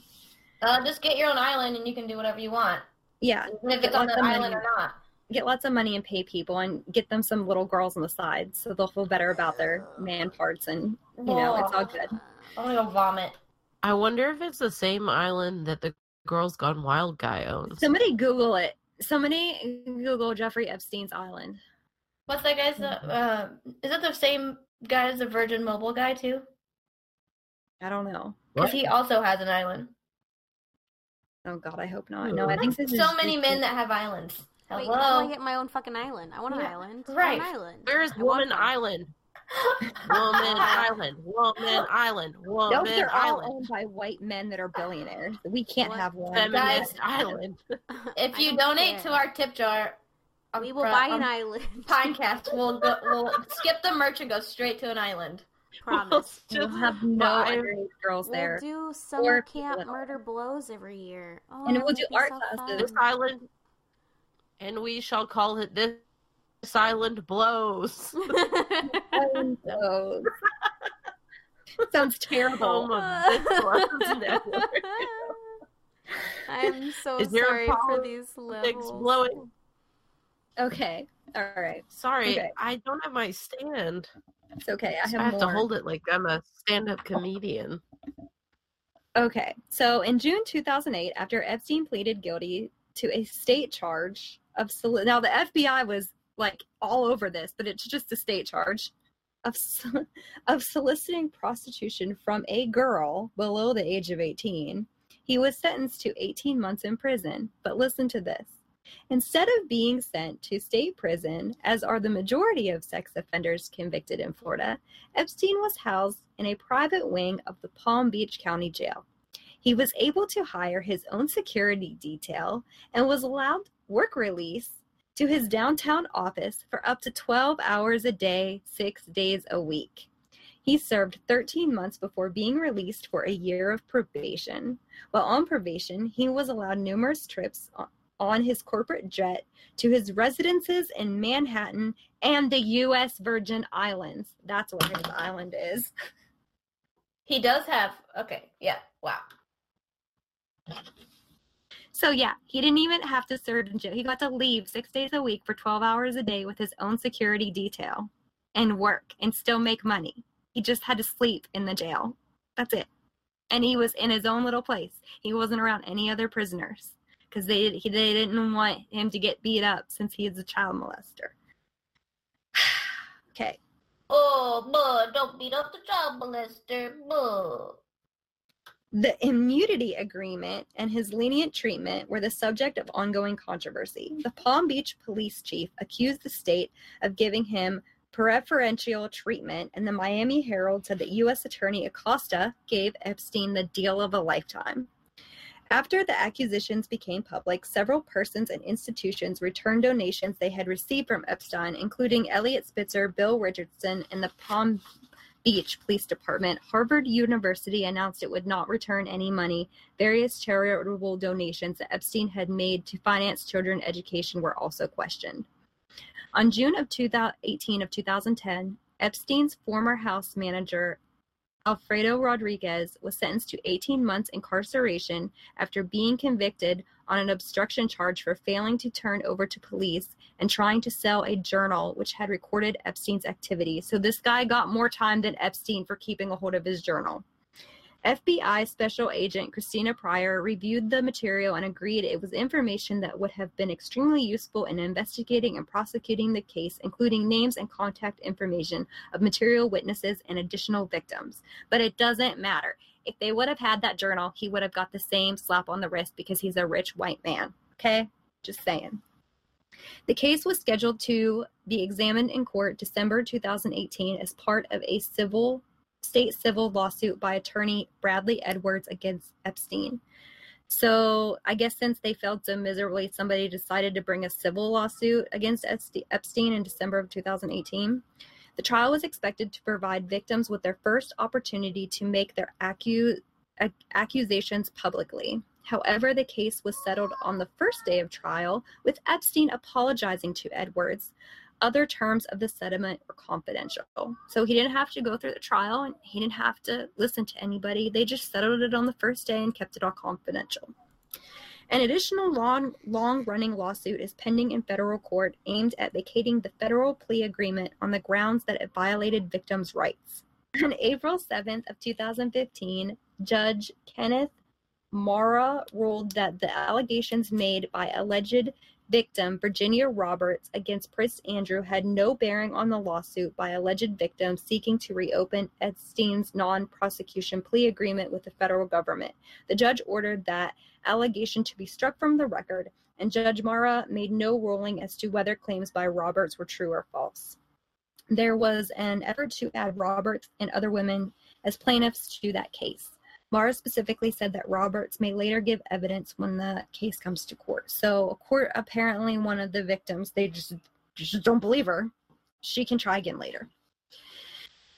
Uh, just get your own island and you can do whatever you want, Yeah, even if Get it's on lots the of island money. or not. get lots of money and pay people, and get them some little girls on the side, so they'll feel better about their man parts, and you know it's all good. I'm gonna vomit. I wonder if it's the same island that the Girls Gone Wild guy owns. Somebody Google it. Somebody Google Jeffrey Epstein's island. What's that guy's? Mm-hmm. Uh, is it the same guy as the Virgin Mobile guy too? I don't know. Because he also has an island. Oh God, I hope not. No, I think this is So many men that have islands. Wait, Hello. how do I get my own fucking island? I want an Yeah, island. right. An island. Where's I want Woman one. Island? Woman *laughs* Island. Woman Island. No, Woman they're all Island. owned by white men that are billionaires. We can't What? have one. Feminist Guys. Island. *laughs* if you donate care. to our tip jar, um, we will fr- buy on an um, island. *laughs* Pinecast, we'll go, we'll skip the merch and go straight to an island. Promise. We'll Just have no underage girls there. We'll there. do summer camp at murder blows every year. Oh, And we'll do be art so classes. this island, and we shall call it this island blows. *laughs* Island blows. Sounds terrible. Home of this blows network. I'm so Is sorry for these levels. blowing. Okay, all right, Sorry, Okay. I don't have my stand. it's okay. I So have, I have to hold it like I'm a stand-up comedian. Okay, so in June 2008, after Epstein pleaded guilty to a state charge of soli- now the FBI was like all over this, but it's just a state charge of *laughs* of soliciting prostitution from a girl below the age of 18. He was sentenced to 18 months in prison. But listen to this. Instead of being sent to state prison, as are the majority of sex offenders convicted in Florida, Epstein was housed in a private wing of the Palm Beach County Jail. He was able to hire his own security detail and was allowed work release to his downtown office for up to 12 hours a day, six days a week. He served 13 months before being released for a year of probation. While on probation, he was allowed numerous trips on- his corporate jet to his residences in Manhattan and the U.S. Virgin Islands. That's where his island is. He does have. Okay, yeah, wow. So yeah, he didn't even have to serve in jail. He got to leave six days a week for 12 hours a day with his own security detail and work and still make money. He just had to sleep in the jail. That's it. And he was in his own little place. He wasn't around any other prisoners because they he, they didn't want him to get beat up since he is a child molester. *sighs* okay. Oh, bud, don't beat up the child molester, bud. The immunity agreement and his lenient treatment were the subject of ongoing controversy. The Palm Beach police chief accused the state of giving him preferential treatment, and the Miami Herald said that U.S. Attorney Acosta gave Epstein the deal of a lifetime. After the accusations became public, several persons and institutions returned donations they had received from Epstein, including Eliot Spitzer, Bill Richardson, and the Palm Beach Police Department, Harvard University announced it would not return any money. Various charitable donations that Epstein had made to finance children education were also questioned. On June of 2018 of 2010, Epstein's former house manager Alfredo Rodriguez was sentenced to 18 months incarceration after being convicted on an obstruction charge for failing to turn over to police and trying to sell a journal which had recorded Epstein's activity. So this guy got more time than Epstein for keeping a hold of his journal. FBI Special Agent Christina Pryor reviewed the material and agreed it was information that would have been extremely useful in investigating and prosecuting the case, including names and contact information of material witnesses and additional victims. But it doesn't matter. If they would have had that journal, he would have got the same slap on the wrist because he's a rich white man. Okay? Just saying. The case was scheduled to be examined in court December 2018 as part of a civil state civil lawsuit by attorney Bradley Edwards against Epstein. So I guess since they failed so miserably, somebody decided to bring a civil lawsuit against Epstein in December of 2018. The trial was expected to provide victims with their first opportunity to make their accu- accusations publicly. However, the case was settled on the first day of trial, with Epstein apologizing to Edwards other terms of the settlement were confidential. So he didn't have to go through the trial and he didn't have to listen to anybody. They just settled it on the first day and kept it all confidential. An additional long, long running lawsuit is pending in federal court aimed at vacating the federal plea agreement on the grounds that it violated victims' rights. On April 7th of 2015, Judge Kenneth Marra ruled that the allegations made by alleged victim Virginia Roberts against Prince Andrew had no bearing on the lawsuit by alleged victims seeking to reopen Epstein's non prosecution plea agreement with the federal government. The judge ordered that allegation to be struck from the record, and Judge Marra made no ruling as to whether claims by Roberts were true or false. There was an effort to add Roberts and other women as plaintiffs to that case. Marra specifically said that Roberts may later give evidence when the case comes to court. So, a court apparently one of the victims, they just just don't believe her. She can try again later.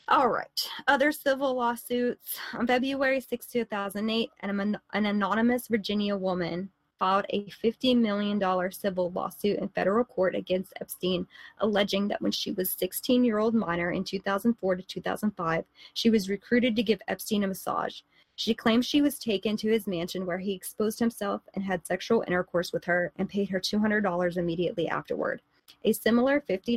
All right. Other civil lawsuits. On February 6, 2008, an, an anonymous Virginia woman filed a $50 million civil lawsuit in federal court against Epstein, alleging that when she was 16 year old minor in 2004 to 2005, she was recruited to give Epstein a massage. She claims she was taken to his mansion where he exposed himself and had sexual intercourse with her and paid her $200 immediately afterward. A similar $50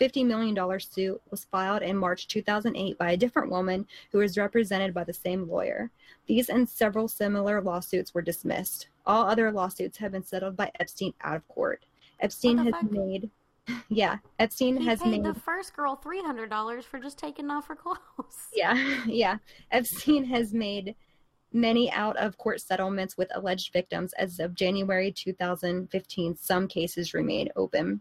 $50 million suit was filed in March 2008 by a different woman who was represented by the same lawyer. These and several similar lawsuits were dismissed. All other lawsuits have been settled by Epstein out of court. Epstein has fuck? made yeah, Epstein he has paid made the first girl three hundred dollars for just taking off her clothes. *laughs* Yeah, yeah. Epstein has made many out of court settlements with alleged victims. As of January 2015, some cases remain open.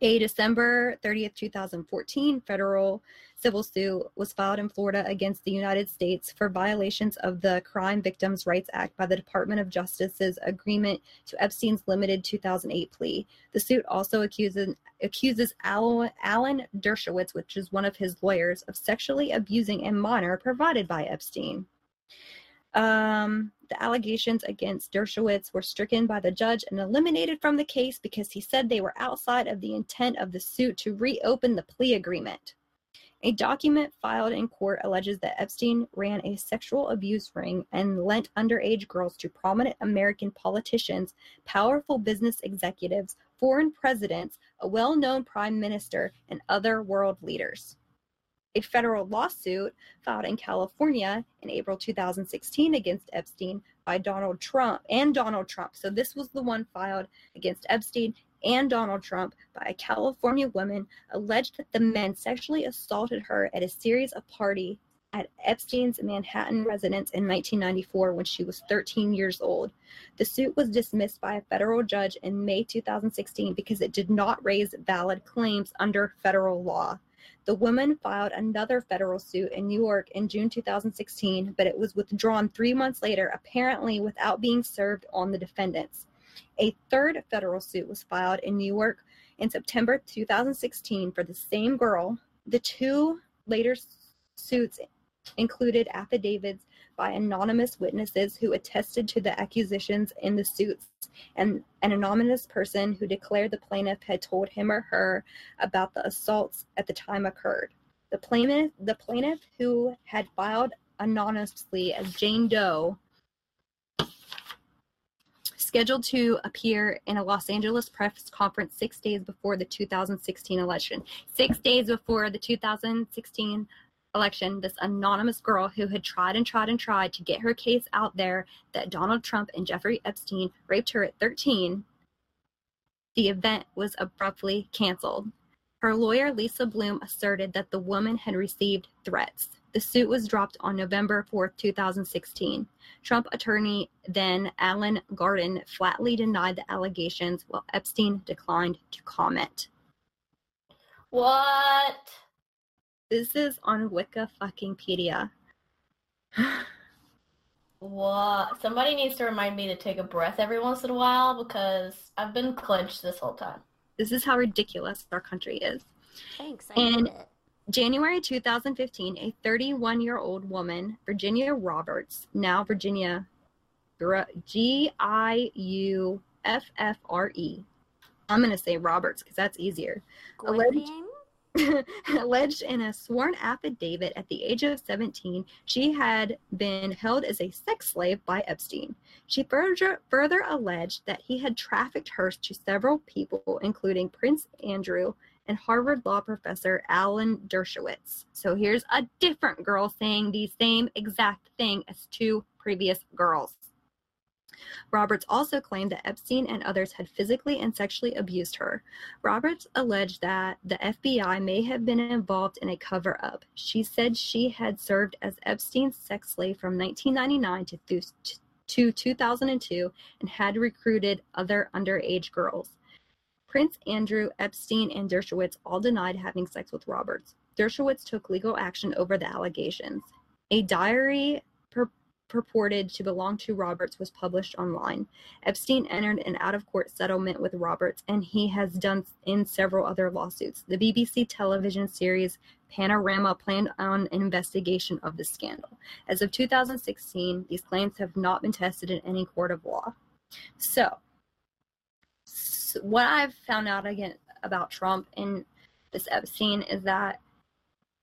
A December 30th, 2014 federal civil suit was filed in Florida against the United States for violations of the Crime Victims' Rights Act by the Department of Justice's agreement to Epstein's limited 2008 plea. The suit also accuses accuses Alan, Dershowitz, which is one of his lawyers, of sexually abusing a minor provided by Epstein. Um, the allegations against Dershowitz were stricken by the judge and eliminated from the case because he said they were outside of the intent of the suit to reopen the plea agreement. A document filed in court alleges that Epstein ran a sexual abuse ring and lent underage girls to prominent American politicians, powerful business executives, foreign presidents, a well known prime minister, and other world leaders a federal lawsuit filed in California in April 2016 against Epstein by Donald Trump and Donald Trump. So this was the one filed against Epstein and Donald Trump by a California woman alleged that the men sexually assaulted her at a series of parties at Epstein's Manhattan residence in 1994 when she was 13 years old. The suit was dismissed by a federal judge in May 2016 because it did not raise valid claims under federal law. The woman filed another federal suit in New York in June 2016, but it was withdrawn three months later, apparently without being served on the defendants. A third federal suit was filed in New York in September 2016 for the same girl. The two later suits included affidavits by anonymous witnesses who attested to the accusations in the suits and an anonymous person who declared the plaintiff had told him or her about the assaults at the time occurred. The plaintiff, the plaintiff who had filed anonymously as Jane Doe scheduled to appear in a Los Angeles press conference six days before the 2016 election. Six days before the 2016 election, this anonymous girl who had tried and tried and tried to get her case out there that Donald Trump and Jeffrey Epstein raped her at 13, the event was abruptly canceled. Her lawyer, Lisa Bloom, asserted that the woman had received threats. The suit was dropped on November 4, 2016. Trump attorney then Alan Garten flatly denied the allegations while Epstein declined to comment. What? This is on Wicca fucking pedia. What? Somebody needs to remind me to take a breath every once in a while because I've been clenched this whole time. This is how ridiculous our country is. Thanks, I And- it. January 2015, a 31 year old woman, Virginia Roberts, now Virginia G I U F F R E. I'm going to say Roberts because that's easier. alleged- Gwynplaine? *laughs* alleged in a sworn affidavit at the age of 17 she had been held as a sex slave by Epstein. She further, further alleged that he had trafficked her to several people, including Prince Andrew and Harvard law professor Alan Dershowitz. So here's a different girl saying the same exact thing as two previous girls. Roberts also claimed that Epstein and others had physically and sexually abused her. Roberts alleged that the FBI may have been involved in a cover up. She said she had served as Epstein's sex slave from 1999 to, th- to 2002 and had recruited other underage girls. Prince Andrew, Epstein, and Dershowitz all denied having sex with Roberts. Dershowitz took legal action over the allegations. A diary purported to belong to Roberts was published online. Epstein entered an out of court settlement with Roberts, and he has done in several other lawsuits. The BBC television series Panorama planned on an investigation of the scandal. As of 2016, these claims have not been tested in any court of law. So, s- what I've found out again about Trump and this Epstein is that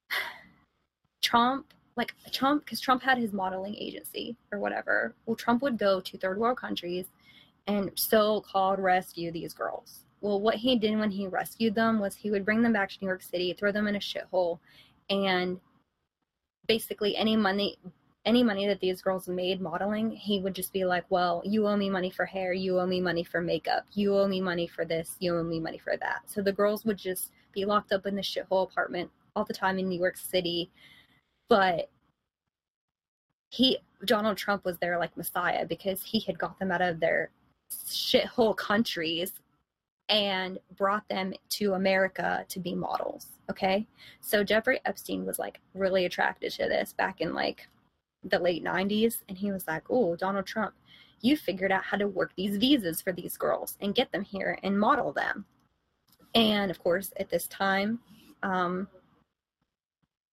*sighs* Trump, like Trump, because Trump had his modeling agency or whatever. Well, Trump would go to third world countries and so called rescue these girls. Well, what he did when he rescued them was he would bring them back to New York City, throw them in a shithole, and basically any money any money that these girls made modeling, he would just be like, Well, you owe me money for hair, you owe me money for makeup, you owe me money for this, you owe me money for that. So the girls would just be locked up in the shithole apartment all the time in New York City. But he Donald Trump was their like messiah because he had got them out of their shithole countries and brought them to America to be models. Okay. So Jeffrey Epstein was like really attracted to this back in like the late 90s. And he was like, Oh, Donald Trump, you figured out how to work these visas for these girls and get them here and model them. And of course, at this time, um,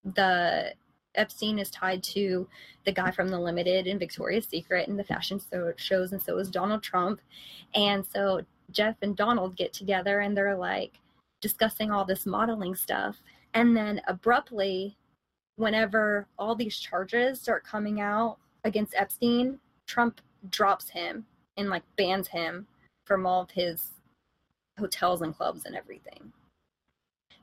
the Epstein is tied to the guy from The Limited and Victoria's Secret and the fashion so- shows, and so is Donald Trump. And so Jeff and Donald get together and they're like discussing all this modeling stuff. And then abruptly, whenever all these charges start coming out against Epstein, Trump drops him and like bans him from all of his hotels and clubs and everything.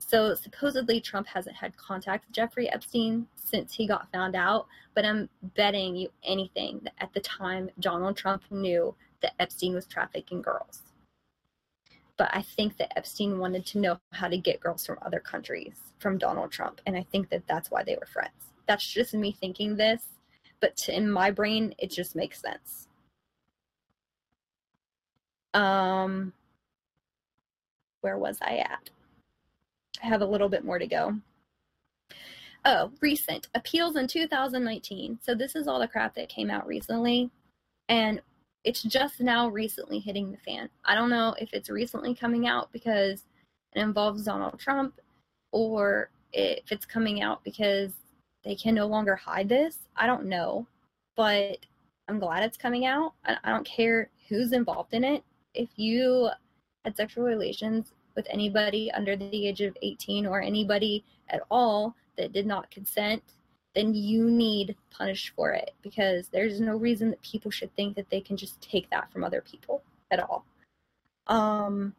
So supposedly Trump hasn't had contact with Jeffrey Epstein since he got found out, but I'm betting you anything that at the time Donald Trump knew that Epstein was trafficking girls. But I think that Epstein wanted to know how to get girls from other countries from Donald Trump, and I think that that's why they were friends. That's just me thinking this, but to, in my brain, it just makes sense. Um, where was I at? Have a little bit more to go. Oh, recent appeals in 2019. So this is all the crap that came out recently, and it's just now recently hitting the fan. I don't know if it's recently coming out because it involves Donald Trump, or if it's coming out because they can no longer hide this. I don't know, but I'm glad it's coming out. I don't care who's involved in it. If you had sexual relations with anybody under the age of 18 or anybody at all that did not consent, then you need punished for it because there's no reason that people should think that they can just take that from other people at all. Um,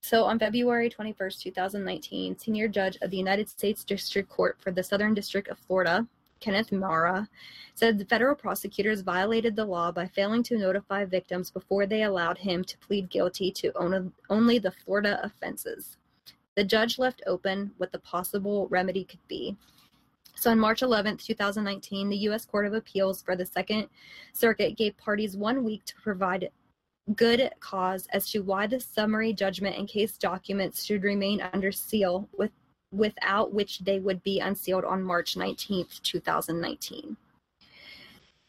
so on February 21st, 2019, senior judge of the United States District Court for the Southern District of Florida, Kenneth Marra, said the federal prosecutors violated the law by failing to notify victims before they allowed him to plead guilty to only the Florida offenses. The judge left open what the possible remedy could be. So on March 11, 2019, the U.S. Court of Appeals for the Second Circuit gave parties one week to provide good cause as to why the summary judgment and case documents should remain under seal with, without which they would be unsealed on March 19, 2019.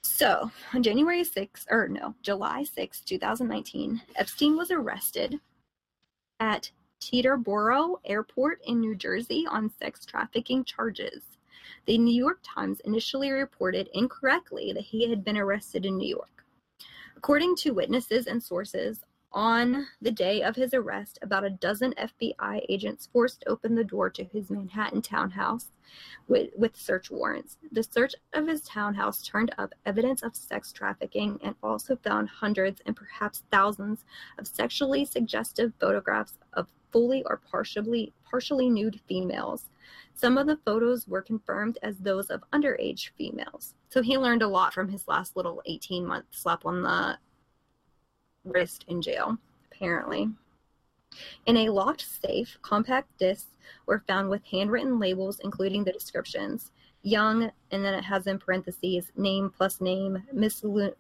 So, on January 6, or no, July 6, 2019, Epstein was arrested at Teterboro Airport in New Jersey on sex trafficking charges. The New York Times initially reported incorrectly that he had been arrested in New York. According to witnesses and sources, on the day of his arrest, about a dozen FBI agents forced open the door to his Manhattan townhouse with, with, search warrants. The search of his townhouse turned up evidence of sex trafficking and also found hundreds and perhaps thousands of sexually suggestive photographs of fully or partially partially nude females. Some of the photos were confirmed as those of underage females. So he learned a lot from his last little 18 month slap on the wrist in jail, apparently. In a locked safe, compact discs were found with handwritten labels, including the descriptions young, and then it has in parentheses name plus name,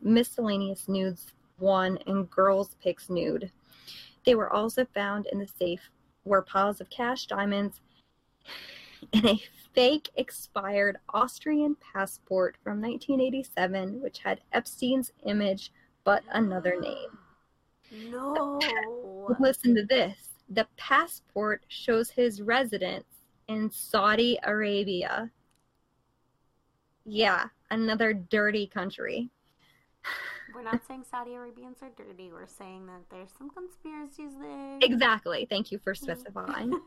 miscellaneous nudes one, and girls pics nude. They were also found in the safe were piles of cash, diamonds, and a fake expired Austrian passport from 1987, which had Epstein's image but another name. No. Listen to this. The passport shows his residence in Saudi Arabia. Yeah, another dirty country. We're not saying Saudi Arabians are dirty. We're saying that there's some conspiracies there. Exactly. Thank you for *laughs* specifying.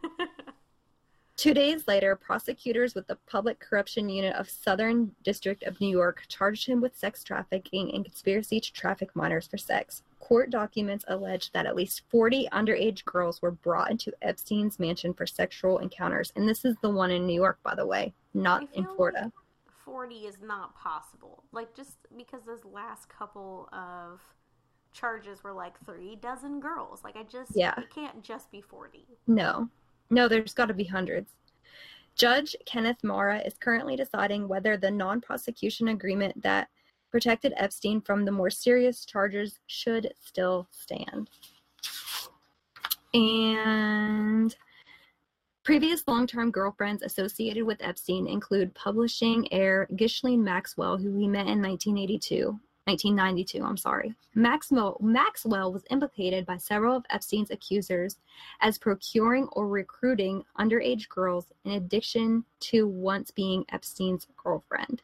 Two days later, prosecutors with the Public Corruption Unit of Southern District of New York charged him with sex trafficking and conspiracy to traffic minors for sex. Court documents allege that at least 40 underage girls were brought into Epstein's mansion for sexual encounters. And this is the one in New York, by the way, not in Florida. Like 40 is not possible. Like, just because those last couple of charges were like three dozen girls. Like, I just, yeah. it can't just be 40. No. No, there's got to be hundreds. Judge Kenneth Marra is currently deciding whether the non prosecution agreement that protected Epstein from the more serious charges should still stand. And previous long term girlfriends associated with Epstein include publishing heir Ghislaine Maxwell, who we met in 1982, 1992, I'm sorry. Maxwell, Maxwell was implicated by several of Epstein's accusers as procuring or recruiting underage girls in addition to once being Epstein's girlfriend.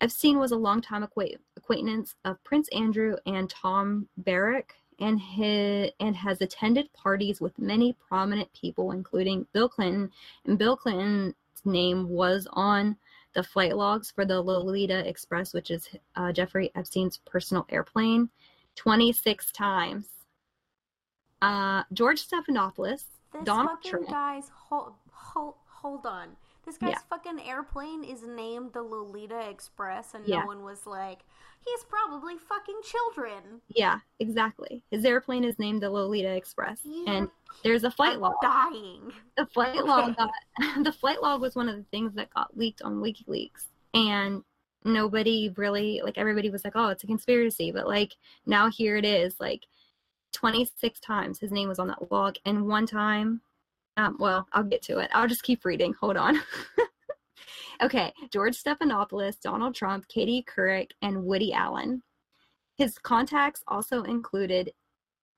Epstein was a longtime acquaintance of Prince Andrew and Tom Barrack and, his, and has attended parties with many prominent people, including Bill Clinton. And Bill Clinton's name was on the flight logs for the Lolita Express, which is uh, Jeffrey Epstein's personal airplane, 26 times. Uh, George Stephanopoulos, this Donald fucking Trump. guy's hold, hold, hold on. This guy's Yeah. fucking airplane is named the Lolita Express, and Yeah. no one was like, he's probably fucking children. Yeah, exactly. His airplane is named the Lolita Express, and there's a flight log. dying. The flight log got *laughs* the flight log was one of the things that got leaked on WikiLeaks, and nobody really like everybody was like, "Oh, it's a conspiracy," but like now here it is, like 26 times his name was on that log, and one time, um, well, I'll get to it. I'll just keep reading. Hold on. *laughs* okay, George Stephanopoulos, Donald Trump, Katie Couric, and Woody Allen. His contacts also included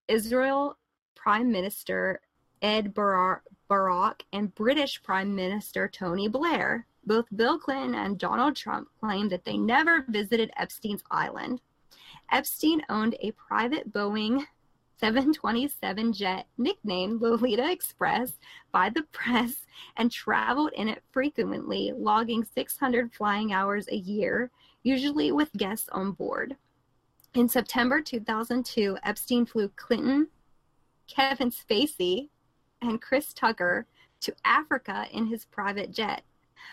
Israel Prime Minister Ed Barak, Barak and British Prime Minister Tony Blair. Both Bill Clinton and Donald Trump claimed that they never visited Epstein's island. Epstein owned a private Boeing 727 jet nicknamed Lolita Express by the press and traveled in it frequently, logging 600 flying hours a year, usually with guests on board. In September 2002, Epstein flew Clinton, Kevin Spacey, and Chris Tucker to Africa in his private jet.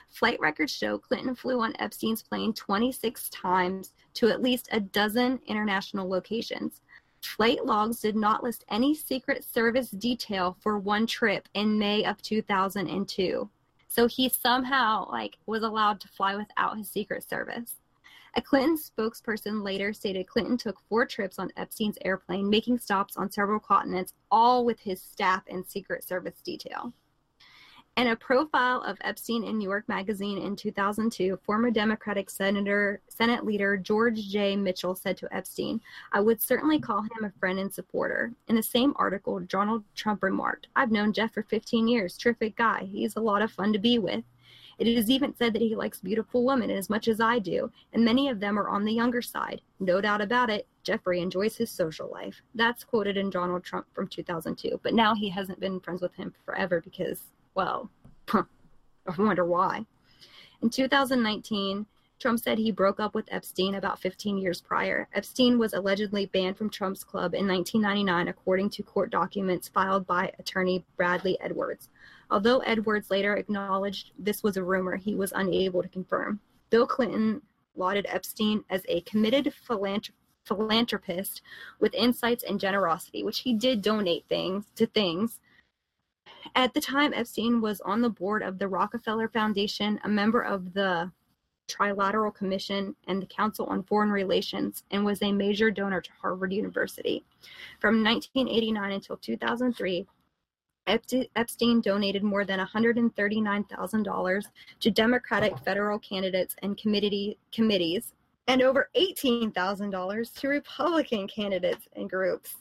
Flight records show Clinton flew on Epstein's plane 26 times to at least a dozen international locations. Flight logs did not list any Secret Service detail for one trip in May of 2002. So he somehow like was allowed to fly without his Secret Service. A Clinton spokesperson later stated Clinton took four trips on Epstein's airplane, making stops on several continents, all with his staff and Secret Service detail. In a profile of Epstein in New York Magazine in 2002, former Democratic Senator Senate leader George J. Mitchell said to Epstein, "I would certainly call him a friend and supporter." In the same article, Donald Trump remarked, "I've known Jeff for 15 years. Terrific guy. He's a lot of fun to be with." It is even said that he likes beautiful women as much as I do, and many of them are on the younger side. No doubt about it, Jeffrey enjoys his social life. That's quoted in Donald Trump from 2002, but now he hasn't been friends with him forever because well, *laughs* I wonder why. In 2019, Trump said he broke up with Epstein about 15 years prior. Epstein was allegedly banned from Trump's club in 1999, according to court documents filed by attorney Bradley Edwards. Although Edwards later acknowledged this was a rumor, he was unable to confirm. Bill Clinton lauded Epstein as a committed philanthrop- philanthropist with insights and generosity, which he did donate things to things at the time, Epstein was on the board of the Rockefeller Foundation, a member of the Trilateral Commission and the Council on Foreign Relations, and was a major donor to Harvard University. From 1989 until 2003, Epstein donated more than $139,000 to Democratic federal candidates and committee, committees, and over $18,000 to Republican candidates and groups.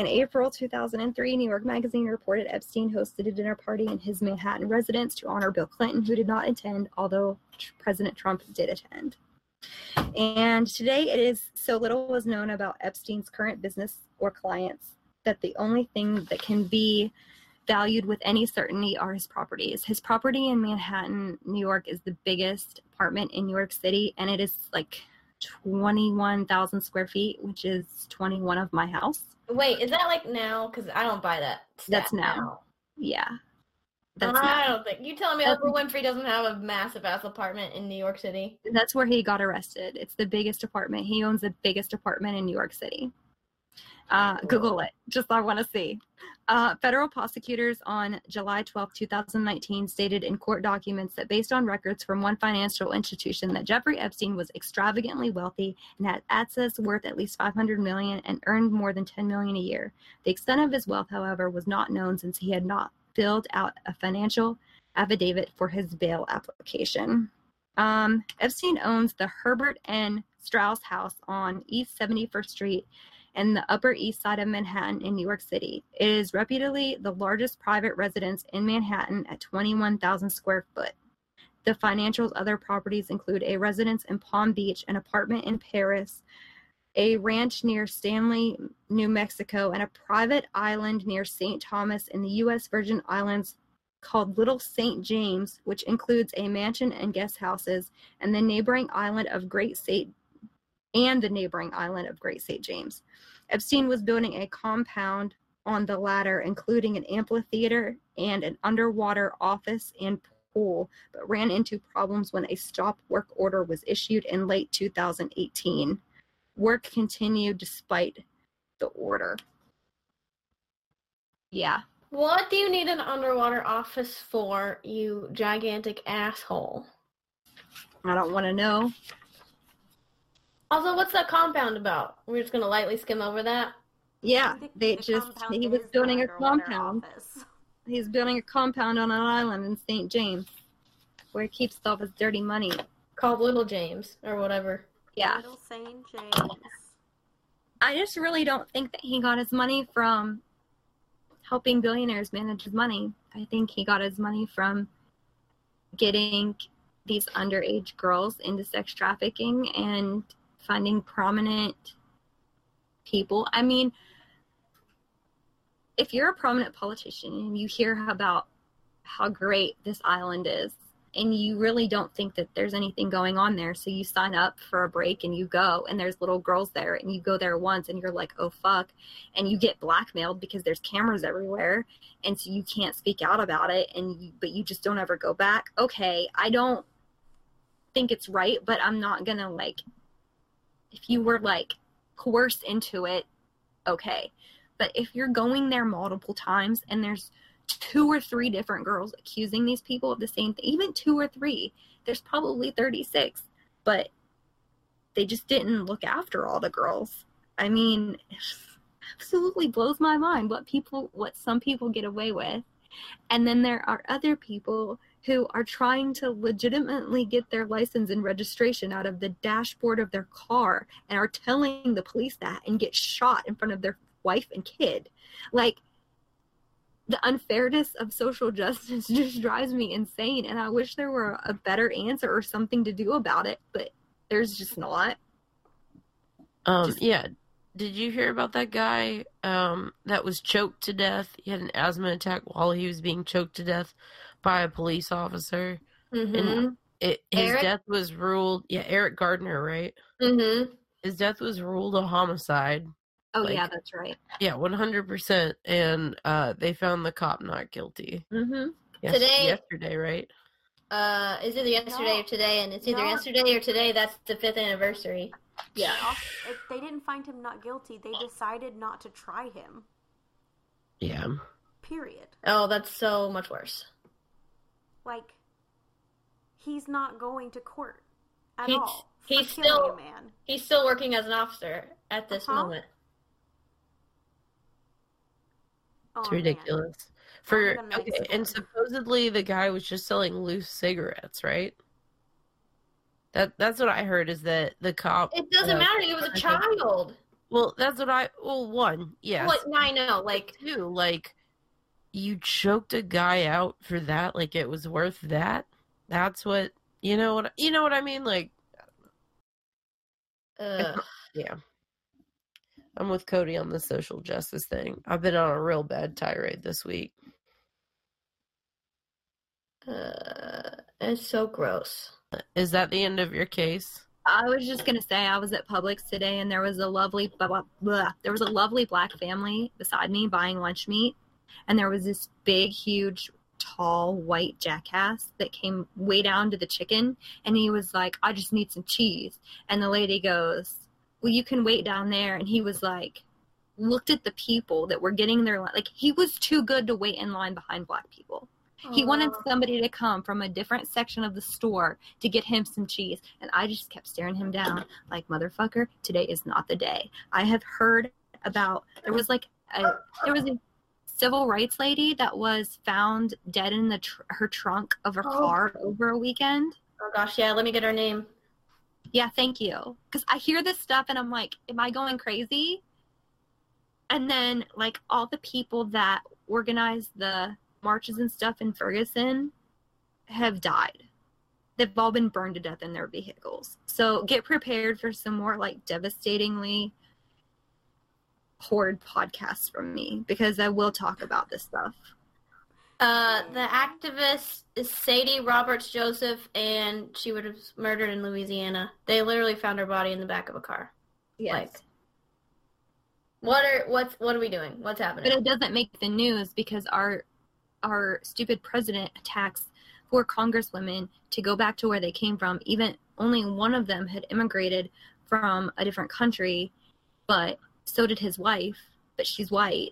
In April 2003, New York Magazine reported Epstein hosted a dinner party in his Manhattan residence to honor Bill Clinton, who did not attend, although President Trump did attend. And today it is so little was known about Epstein's current business or clients that the only thing that can be valued with any certainty are his properties. His property in Manhattan, New York is the biggest apartment in New York City, and it is like 21,000 square feet, which is 21 of my house. Wait, is that like now? Because I don't buy that. That's now. Yeah. That's I don't think you telling me Oprah Winfrey doesn't have a massive ass apartment in New York City. That's where he got arrested. It's the biggest apartment. He owns the biggest apartment in New York City. Uh, Google it. Just I want to see. Uh, federal prosecutors on July 12, 2019, stated in court documents that based on records from one financial institution that Jeffrey Epstein was extravagantly wealthy and had assets worth at least 500 million and earned more than 10 million a year. The extent of his wealth, however, was not known since he had not filled out a financial affidavit for his bail application. Um, Epstein owns the Herbert N. Straus House on East 71st Street and the Upper East Side of Manhattan in New York City. It is reputedly the largest private residence in Manhattan at 21,000 square foot. The financial's other properties include a residence in Palm Beach, an apartment in Paris, a ranch near Stanley, New Mexico, and a private island near St. Thomas in the U.S. Virgin Islands called Little St. James, which includes a mansion and guest houses, and the neighboring island of Great St and the neighboring island of Great St. James. Epstein was building a compound on the latter, including an amphitheater and an underwater office and pool, but ran into problems when a stop work order was issued in late 2018. Work continued despite the order. Yeah. What do you need an underwater office for, you gigantic asshole? I don't want to know. Also, what's that compound about? We're just gonna lightly skim over that. Yeah, they the just he was building a compound. office. He's building a compound on an island in St. James where he keeps all his dirty money. Called Little James or whatever. Yeah. Little St. James. I just really don't think that he got his money from helping billionaires manage his money. I think he got his money from getting these underage girls into sex trafficking and finding prominent people. I mean, if you're a prominent politician and you hear about how great this island is and you really don't think that there's anything going on there so you sign up for a break and you go and there's little girls there and you go there once and you're like oh fuck and you get blackmailed because there's cameras everywhere and so you can't speak out about it and you, but you just don't ever go back okay i don't think it's right but i'm not gonna like if you were like coerced into it okay but if you're going there multiple times and there's two or three different girls accusing these people of the same thing, even two or three, there's probably 36, but they just didn't look after all the girls. I mean, it absolutely blows my mind what people, what some people get away with. And then there are other people who are trying to legitimately get their license and registration out of the dashboard of their car and are telling the police that and get shot in front of their wife and kid. Like, the unfairness of social *laughs* justice just drives me insane and i wish there were a better answer or something to do about it but there's just not Um, Just- yeah. Did you hear about that guy um, that was choked to death? He had an asthma attack while he was being choked to death by a police officer. Mm-hmm. It, his Eric? death was ruled, yeah, Eric Gardner, right? Mm-hmm. His death was ruled a homicide. oh Like- yeah that's right Yeah, 100%. And uh, they found the cop not guilty. mm-hmm. Yes- Today- Yesterday, right? Uh, it's either yesterday No. or today, and it's either No. yesterday or today. That's the fifth anniversary. yeah Also, if they didn't find him not guilty, they decided not to try him. Yeah. Period. Oh, that's so much worse. Like, he's not going to court at He's- all. For he's still- a man. He's still working as an officer at this Uh-huh. moment. Oh, It's man. ridiculous. For okay, explode. and supposedly the guy was just selling loose cigarettes, right? That that's what I heard is that the cop. It doesn't uh, matter. He was a child. Well, that's what I. Well, one, yes. What? I know. Like, Two, like you choked a guy out for that. Like it was worth that. That's what you know. What you know what I mean? Like uh, yeah. I'm with Codi on the social justice thing. I've been on a real bad tirade this week. uh, it's so gross. Is that the end of your case? i was just gonna say i was at publix today and there was a lovely blah, blah, blah. there was a lovely black family beside me buying lunch meat and there was this big huge tall white jackass that came way down to the chicken. And he was like i just need some cheese. And the lady goes well you can wait down there. And he was like looked at the people that were getting their like he was too good to wait in line behind black people. He wanted somebody to come from a different section of the store to get him some cheese. And I just kept staring him down like, motherfucker, today is not the day. I have heard about, there was like a, there was a civil rights lady that was found dead in the tr- her trunk of her Oh. car over a weekend. Oh gosh, yeah. Let me get her name. Yeah, thank you. Because I hear this stuff and I'm like, am I going crazy? And then, like, all the people that organized the marches and stuff in Ferguson have died. They've all been burned to death in their vehicles. So get prepared for some more, like, devastatingly horrid podcasts from me because I will talk about this stuff. Uh, the activist is Sadie Roberts Joseph, and she was murdered in Louisiana. They literally found her body in the back of a car. Yes. Like, what are what's what are we doing? What's happening? But it doesn't make the news because our our stupid president attacks four congresswomen to go back to where they came from. Even only one of them had immigrated from a different country, but so did his wife, but she's white.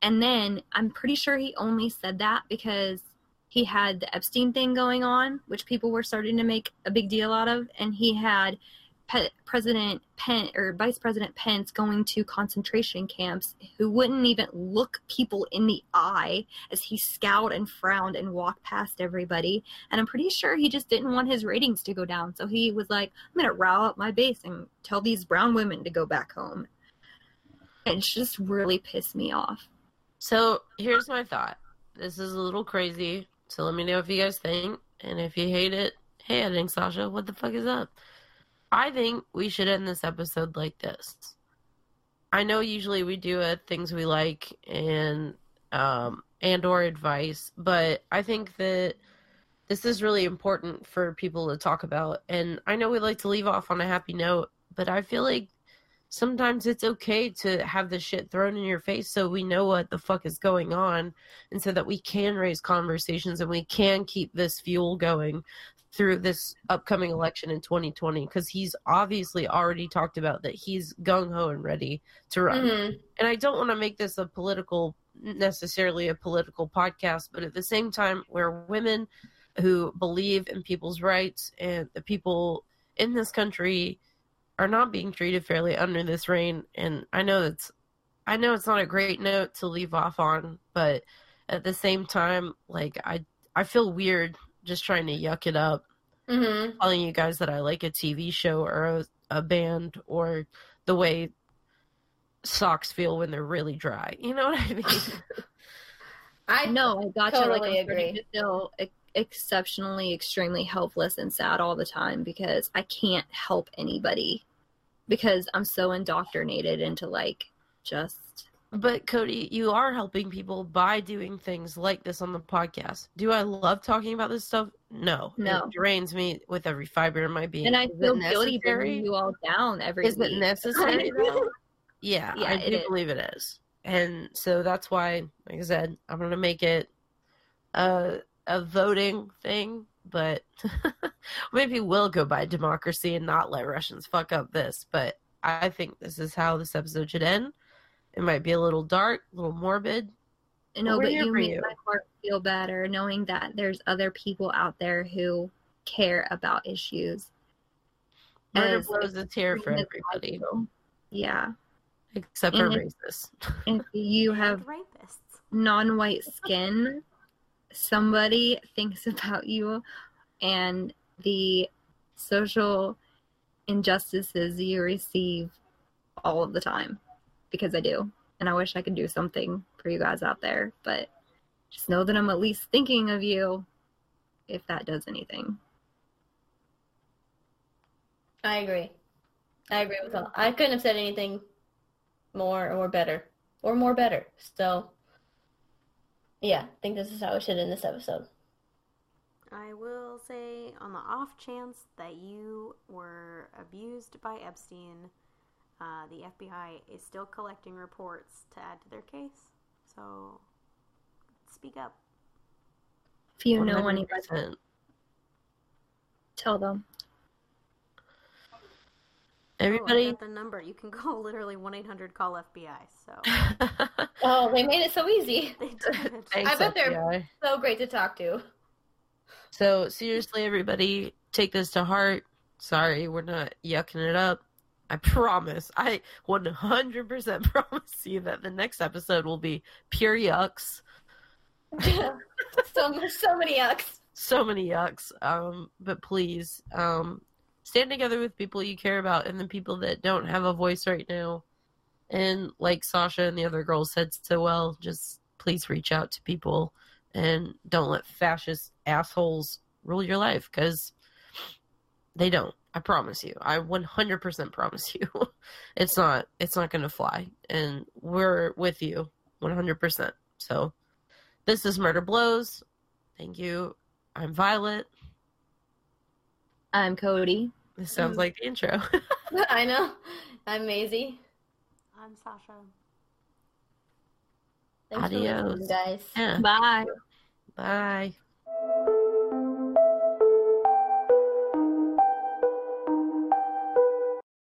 And then I'm pretty sure he only said that because he had the Epstein thing going on, which people were starting to make a big deal out of, and he had Pe- President Pence or Vice President Pence going to concentration camps who wouldn't even look people in the eye as he scowled and frowned and walked past everybody. And I'm pretty sure he just didn't want his ratings to go down. So he was like, I'm going to row up my base and tell these brown women to go back home. It's just really pissed me off. So here's my thought. This is a little crazy. So let me know if you guys think. And if you hate it, Hey, editing Sasha, what the fuck is up? I think we should end this episode like this. I know usually we do a things we like and um and or advice, but I think that this is really important for people to talk about. And I know we like to leave off on a happy note, but I feel like sometimes it's okay to have this shit thrown in your face so we know what the fuck is going on and so that we can raise conversations and we can keep this fuel going through this upcoming election in 2020 because he's obviously already talked about that he's gung-ho and ready to run Mhm. and I don't want to make this a political necessarily a political podcast, but at the same time, we're women who believe in people's rights and the people in this country are not being treated fairly under this reign. And I know that's I know it's not a great note to leave off on, but at the same time, like I I feel weird just trying to yuck it up Mhm. telling you guys that I like a TV show or a, a band or the way socks feel when they're really dry. You know what I mean? *laughs* I No, I gotcha. Totally like I'm agree. to feel ex- exceptionally, extremely helpless and sad all the time because I can't help anybody because I'm so indoctrinated into like just but Codi, you are helping people by doing things like this on the podcast. Do I love talking about this stuff? No. No. It drains me with every fiber in my being. and I Is feel guilty bringing you all down every Is it necessary? *laughs* Yeah, Yeah, I do is. believe it is. And so that's why, like I said, I'm gonna make it a a voting thing, but *laughs* maybe we'll go by democracy and not let Russians fuck up this. But I think this is how this episode should end. It might be a little dark, a little morbid. No, We're but you make you. my heart feel better knowing that there's other people out there who care about issues. Murder As blows a tear for everybody, possible. Yeah. except for And racists. *laughs* If you have rapists. non-white skin, somebody thinks *laughs* about you and the social injustices you receive all of the time because I do. And I wish I could do something for you guys out there, but just know that I'm at least thinking of you if that does anything. I agree. I agree with all. I couldn't have said anything more or better or more better. So, yeah, I think this is how we should end this episode. I will say, on the off chance that you were abused by Epstein, uh, the FBI is still collecting reports to add to their case. So, speak up. If you know anybody, 100%. tell them. Oh, I Everybody. got the number. You can *laughs* go literally 1 800 call FBI. So, *laughs* Oh, they made it so easy. *laughs* they did. *laughs* Thanks, I bet they're- FBI. So great to talk to. So seriously, everybody, take this to heart. Sorry, we're not yucking it up. I promise. I 100% *laughs* promise you that the next episode will be pure yucks. so so many yucks. So many yucks. Um, but please, um, stand together with people you care about and the people that don't have a voice right now. And like Sasha and the other girls said so well, just please reach out to people and don't let fascist assholes rule your life because they don't. I promise you. I 100% promise you. *laughs* it's not it's not going to fly and we're with you 100%. So this is Murder Blows. Thank you. I'm Violet. I'm Codi. This sounds mm. like the intro. *laughs* *laughs* I know. I'm Maisie. I'm Sasha. Thanks for Adios. listening, guys. yeah. Bye. Bye.